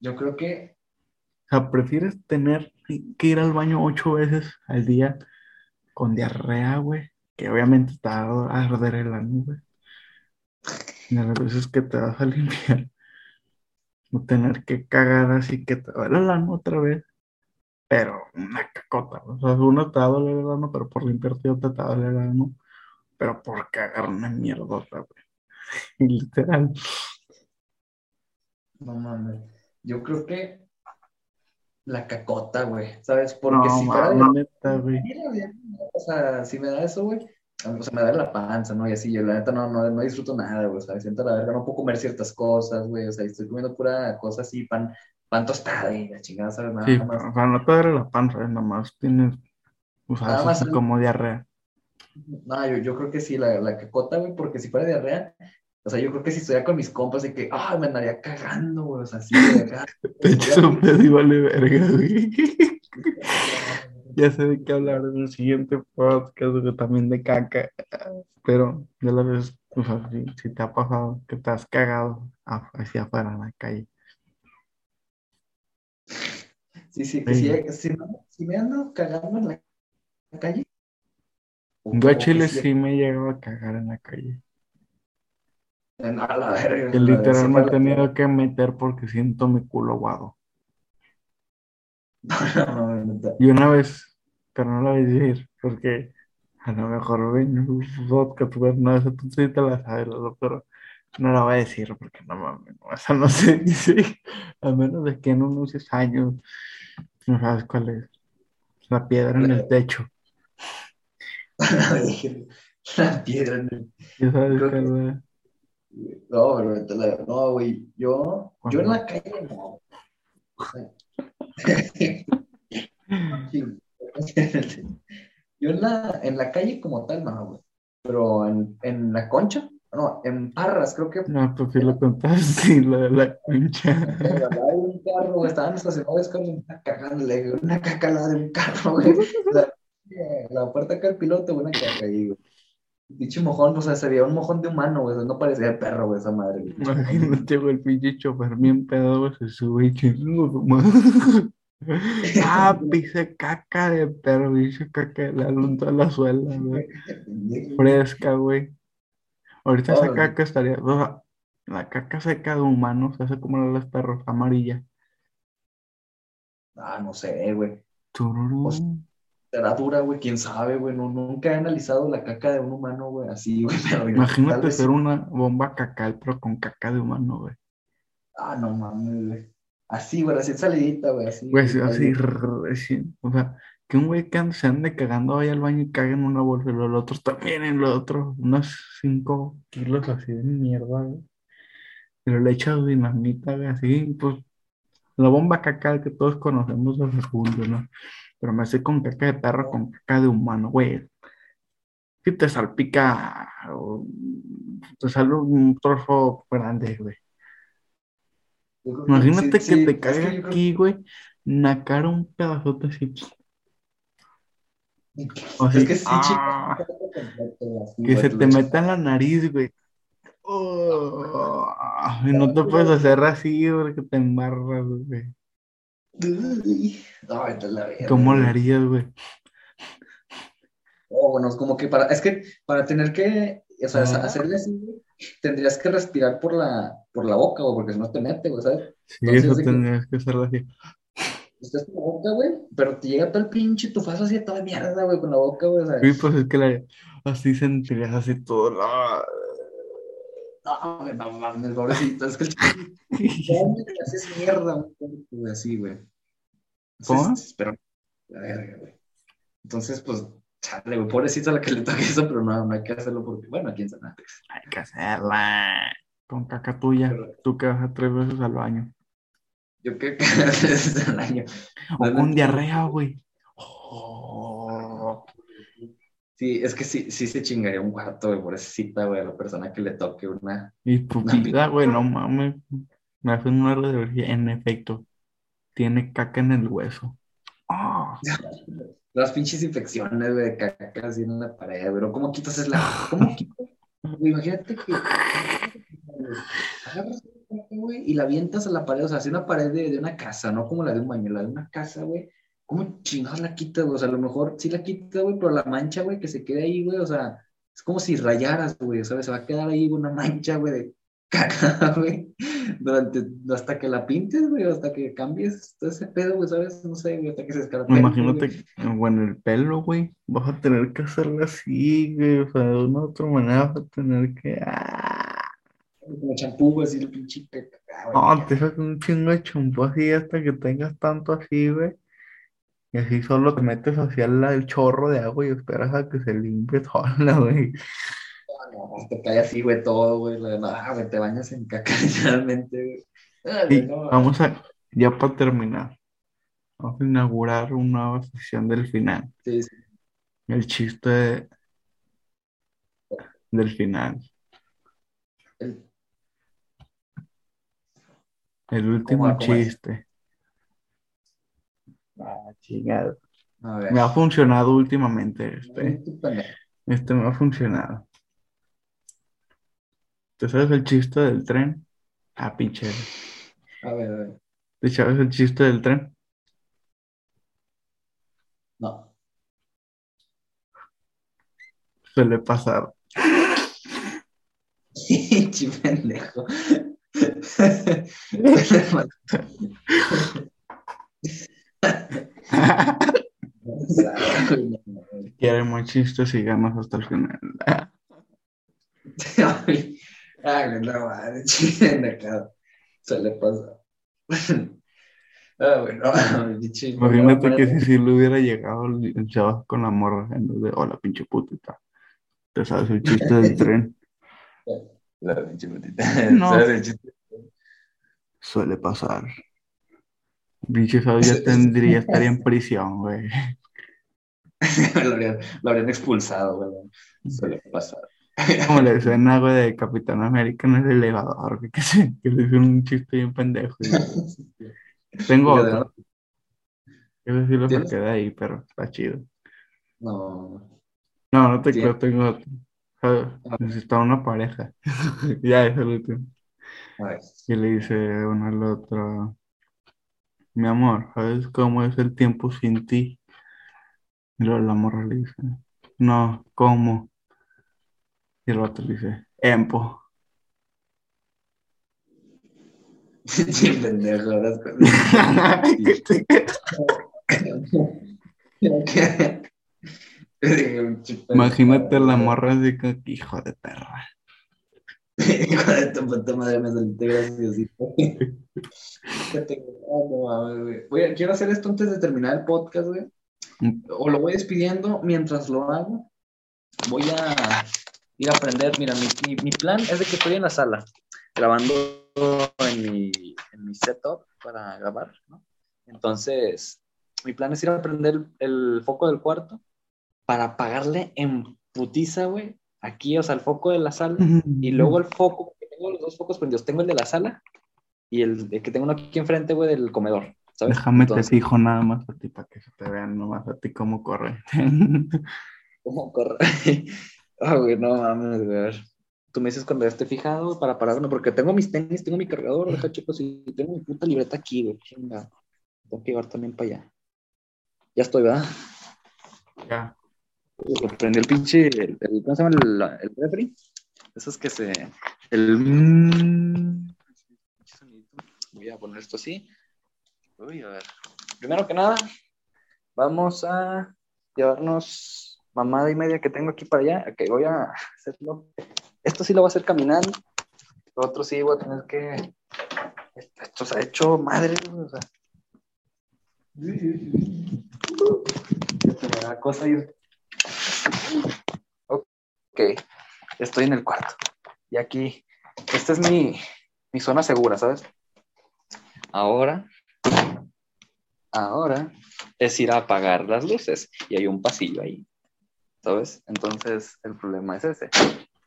Yo creo que, O sea, prefieres tener que ir al baño ocho veces al día con diarrea, güey, que obviamente te va a arder el ano, güey. A las veces que te vas a limpiar, no tener que cagar así que te duele el ano otra vez, pero una cacota, o sea, uno te va a doler el pero por limpiarte otro te va a doler el ano, pero por cagar una mierdota, güey. Y literal, No mames. Yo creo que la cacota, güey, ¿sabes? Porque no, si fuera de mames, neta, güey. Mira, güey, O sea, si me da eso, güey, o sea, me da la panza, ¿no? Y así, yo la neta no, no, no disfruto nada, güey, o sea, me siento la verga, no puedo comer ciertas cosas, güey, o sea, estoy comiendo pura cosa así, pan, pan tostado y la chingada, ¿sabes? Nada, Sí, más. o sea, no te duele la panza, ¿eh? nomás tienes, o sea, Nada más como diarrea. No, yo, yo creo que sí, la, la cacota, güey, porque si fuera diarrea, o sea, yo creo que si estuviera con mis compas de que, ah, me andaría cagando, güey, o sea, así, de acá. Te echas un pedo y vale verga, güey. Ya sé de qué hablar en el siguiente podcast, también de caca. Pero de la vez, o sea, si, si te ha pasado que te has cagado hacia afuera en la calle. Sí, sí, que Sí. si, si, no- si me ando cagando en la calle. Yo a Chile sí me he llegado a cagar en la calle. en- A la verga. Que literal me he tenido que meter porque siento mi culo aguado. No, no, neta. Y una vez, pero no lo voy a decir, porque a lo mejor ven un pues no, eso tú sí te la sabes, pero no lo voy a decir porque no mames, no, eso no se dice, a menos de que en unos 10 años, no sabes cuál es, la piedra en el techo, La piedra en el. ¿ya sabes Creo que- cuál es? No, pero la- no, güey. Yo, yo en la calle no. Yo en la, en la calle como tal, no, güey. Pero en, en la concha, no, en Parras, creo que No, si lo contaste, lo de la concha. de un carro, estaban estacionados carros, una güey, una caca lado de un carro, güey. La, la puerta acá del piloto, una caca ahí, güey. Dicho mojón, o sea, se veía un mojón de humano, güey, o sea, no parecía de perro, güey, esa madre, güey. Imagínate, güey, el pinche chofer bien pedo, güey, se sube y chingo. Ah, pise caca de perro, bicho, caca de la lunta a la suela, güey. Fresca, güey. Ahorita esa caca estaría, o sea, la caca seca de humanos se hace como la de los perros, amarilla. Ah, no sé, güey. Tururú. Dura, güey, quién sabe, güey. No, nunca he analizado la caca de un humano, güey, así, güey, pero Imagínate vez- ser una bomba cacal, pero con caca de humano, güey. Ah, no mames, güey. Así, güey, así salidita, güey, así. Güey, así, así, recién, o sea, que un güey que se ande cagando vaya al baño y cague en una bolsa y los otros también en lo otro, unos 5 kilos así de mierda, güey. Pero le echas dinamita, güey, así, pues, la bomba caca que todos conocemos de segundo, ¿no? Pero me hace con caca de perro, con caca de humano, güey. Si te salpica, o te sale un trozo grande, güey. Que Imagínate sí, que sí, te es caiga creo aquí, güey, cara un pedazote así. Es que sí, ah, chico. así, que se te meta en la nariz, güey. Oh, y no te puedes hacer así porque te embarras, güey. Uy, No, vete a la ¿Cómo le harías, güey? Oh, bueno, es como que para, es que para tener que, o sea, Ah. hacerle así, tendrías que respirar por la, por la boca, güey, porque si no te mete, güey, ¿sabes? Sí, Entonces, eso que- tendrías que hacerlo así. Estás con la boca, güey, pero te llega todo el pinche tufazo así de toda mierda, güey, con la boca, güey, sea, Sí, pues es que la- así sentirías así todo. la- no, güey, no mames, pobrecito, es que el chico, ¿cómo te haces mierda, güey, así, güey. ¿Cómo? Entonces, pero, la verga, güey. Entonces, pues, chale, güey, pobrecito a la que le toque eso, pero no, no hay que hacerlo porque, bueno, aquí en San Andrés. Hay que hacerla. Con caca tuya. Pero- Tú que vas a tres veces al baño. Yo que es el año. O con diarrea, güey. Oh. Sí, es que sí, sí se chingaría un cuarto, güey, pobrecita, güey, a la persona que le toque una. Y güey, no mames. Me hacen una radiología. En efecto, tiene caca en el hueso. Ah, Las pinches infecciones, güey, de caca así en la pared, güey. pero ¿Cómo quitas es la. ¿Cómo quitas? Güey, imagínate que. Agarras güey, y la avientas a la pared, o sea, así una pared de, de una casa, no como la de un baño, la de una casa, güey. ¿Cómo chingados la quitas, güey? O sea, a lo mejor sí la quitas, güey, pero la mancha, güey, que se quede ahí, güey, o sea, es como si rayaras, güey, ¿sabes? Se va a quedar ahí una mancha, güey, de caca, güey, durante, hasta que la pintes, güey, hasta que cambies todo ese pedo, güey, ¿sabes? No sé, güey, hasta que se escarapele, imagínate, güey. bueno, el pelo, güey. Vas a tener que hacerlo así, güey. O sea, de una u otra manera vas a tener que. ah. Como champú, güey, así el pinche caca, güey. No, te sacas un chingo de champú así hasta que tengas tanto así, güey. Y así solo te metes hacia el, chorro de agua y esperas a que se limpie sola, güey. No, te cae así, güey, todo, güey. la- No, güey, te bañas en caca, literalmente, güey. Ah, güey, no, vamos a, ya para terminar, vamos a inaugurar una nueva sección del final. sí, sí. El chiste de- del final. El- El último ¿Cómo- cómo es? chiste. Ah, chingado. A ver. Me ha funcionado últimamente este. Este me ha funcionado. ¿Te sabes el chiste del tren? Ah, pinche. A ver, a ver. ¿Te sabes el chiste del tren? No. Suele pasar. Pinche pendejo. Quieren más chistes y ganas hasta el final. Ay, no madre, pendejado. Suele pasar. Ah, bueno, Imagínate que si sí le hubiera llegado el, chaval con la morra en vez de hola pinche putita. ¿Te sabes el chiste del tren? La pinche putita. No. ¿Sabes el chiste? Suele pasar. Pinche Sao ya tendría, estaría en prisión, güey. lo, habrían, lo habrían expulsado, güey. Suele pasar. Como la escena, güey, de Capitán América en el elevador, que, se, que le hizo un chiste bien pendejo. Tengo otro. Ese sí lo ¿Tienes? saqué de ahí, pero está chido. No. No, no te ¿Tienes? creo, tengo otro. Ah, Necesitaba una pareja. Ya es el último. Y le dice uno al otro, mi amor, ¿sabes cómo es el tiempo sin ti? Y luego la morra le dice, no, ¿cómo? Y el otro le dice, empo. Pinche pendejo. Imagínate la morra así que hijo de perra. Puta madre, me saliste graciosito. Que te- no, no mames, güey. Voy a- quiero hacer esto antes de terminar el podcast, güey. O lo voy despidiendo mientras lo hago. Voy a ir a aprender. Mira, mi, mi- mi plan es de que estoy en la sala grabando en mi, en mi setup para grabar, ¿no? Entonces, mi plan es ir a aprender el, el foco del cuarto para apagarle en putiza, güey. Aquí, o sea, el foco de la sala. Y luego el foco, porque tengo los dos focos prendidos. Tengo el de la sala y el, el que tengo uno aquí enfrente, güey, del comedor. ¿sabes? Déjame te Entonces, fijo nada más a ti para que se te vean nomás a ti cómo corre. ¿Cómo corre? Ah, güey, no mames, güey. Tú me dices cuando ya esté fijado para pararme, porque tengo mis tenis, tengo mi cargador, deja chicos, y tengo mi puta libreta aquí, güey. Tengo que llevar también para allá. Ya estoy, ¿verdad? Ya. Prendí el pinche, el, el- ¿cómo se llama? El, el refri. Esos que se, el... mm, Voy a poner esto así. Uy, a ver. Primero que nada, vamos a llevarnos mamada y media que tengo aquí para allá. Ok, voy a hacerlo. Esto sí lo voy a hacer caminando. Lo otro sí voy a tener que... Esto se ha hecho madre, o sea. Me da cosa ir Ok, estoy en el cuarto. Y aquí, esta es mi, mi zona segura, ¿sabes? Ahora, ahora es ir a apagar las luces. Y hay un pasillo ahí, ¿sabes? Entonces, el problema es ese.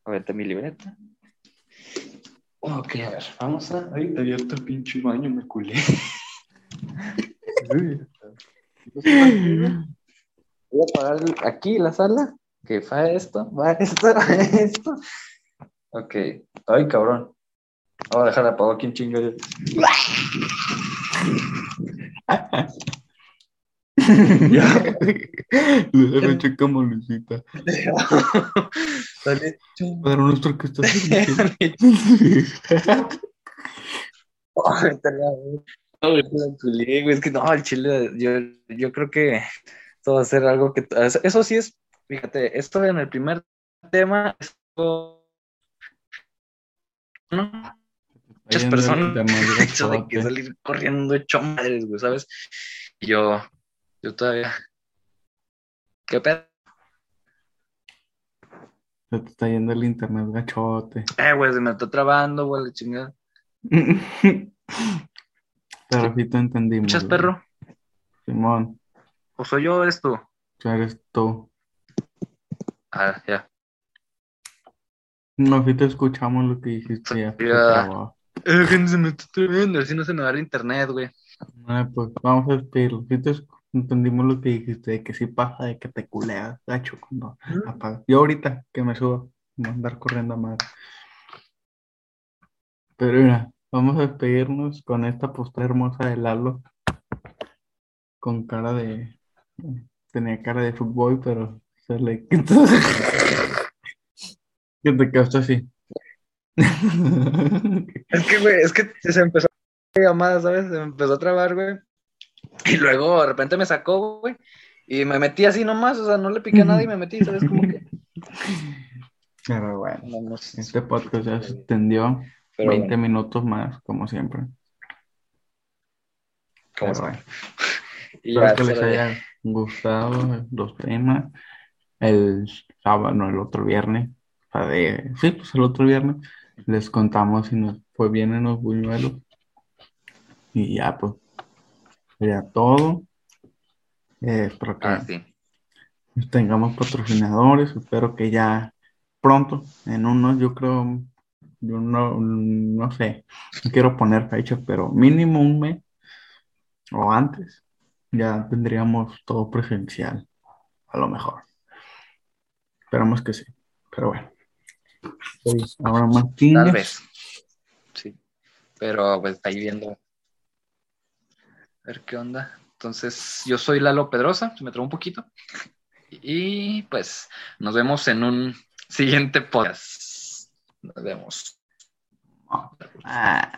A ver, mi libreta. Ok, a ver, vamos a... Ay, te abierto el pinche baño, me culé. Voy a apagar aquí la sala. Que va esto, va esto, va esto. Ok. Ay, cabrón. Voy a dejar apagado aquí un chingo. Ya. Le hecho como Luisita. Dale. Para nuestro que está. Es que no, el chile, yo, yo creo que esto va a ser algo que. Eso sí es, fíjate, esto en el primer tema, esto ¿no? Muchas personas hecho de que gachote. salir corriendo hecho madres, güey, ¿sabes? Y yo, yo todavía. ¿Qué pedo? Se te está yendo el internet gachote. Eh, güey, se me está trabando, güey, la chingada. Pero sí te entendimos. ¿Muchas güey. perro? Simón, ¿O soy yo o eres tú? tú eres tú. Ah, ya. No, sí te escuchamos lo que dijiste ya. Ya. Eh, gente, se me está trabando, así no se me va el internet, güey. Ah, pues vamos a despedirlo. Te esc- entendimos lo que dijiste, de que sí pasa, de que te culeas, gacho, cuando apagas. Yo ahorita que me subo, voy a andar corriendo a madre. Pero mira, vamos a despedirnos con esta postura hermosa de Lalo, con cara de... Tenía cara de fútbol, pero Que te quedaste así. Es que, güey, es que se empezó a llamada, ¿sabes? Se empezó a trabar, güey. Y luego de repente me sacó, güey. Y me metí así nomás, o sea, no le piqué a nada y me metí, ¿sabes? Como que. Pero bueno, No, no sé. este podcast ya se extendió Pero 20 bueno, minutos más, como siempre. como bueno, espero que les haya gustado los temas. El sábado, no, el otro viernes. o sea, de- sí, pues el otro viernes les contamos si nos fue bien en los buñuelos. Y ya, pues, sería todo. Eh, espero que Ah, sí. tengamos patrocinadores. Espero que ya pronto, en unos, yo creo, yo no, no sé, no quiero poner fecha, pero mínimo un mes o antes, ya tendríamos todo presencial, a lo mejor. Esperamos que sí, pero bueno. Abraham Tal Martínez. vez. Sí. Pero pues ahí viendo. A ver qué onda. Entonces, yo soy Lalo Pedrosa, se me trabó un poquito. Y pues nos vemos en un siguiente podcast. Nos vemos. Ah.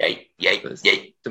Yay, yay, yay. Se me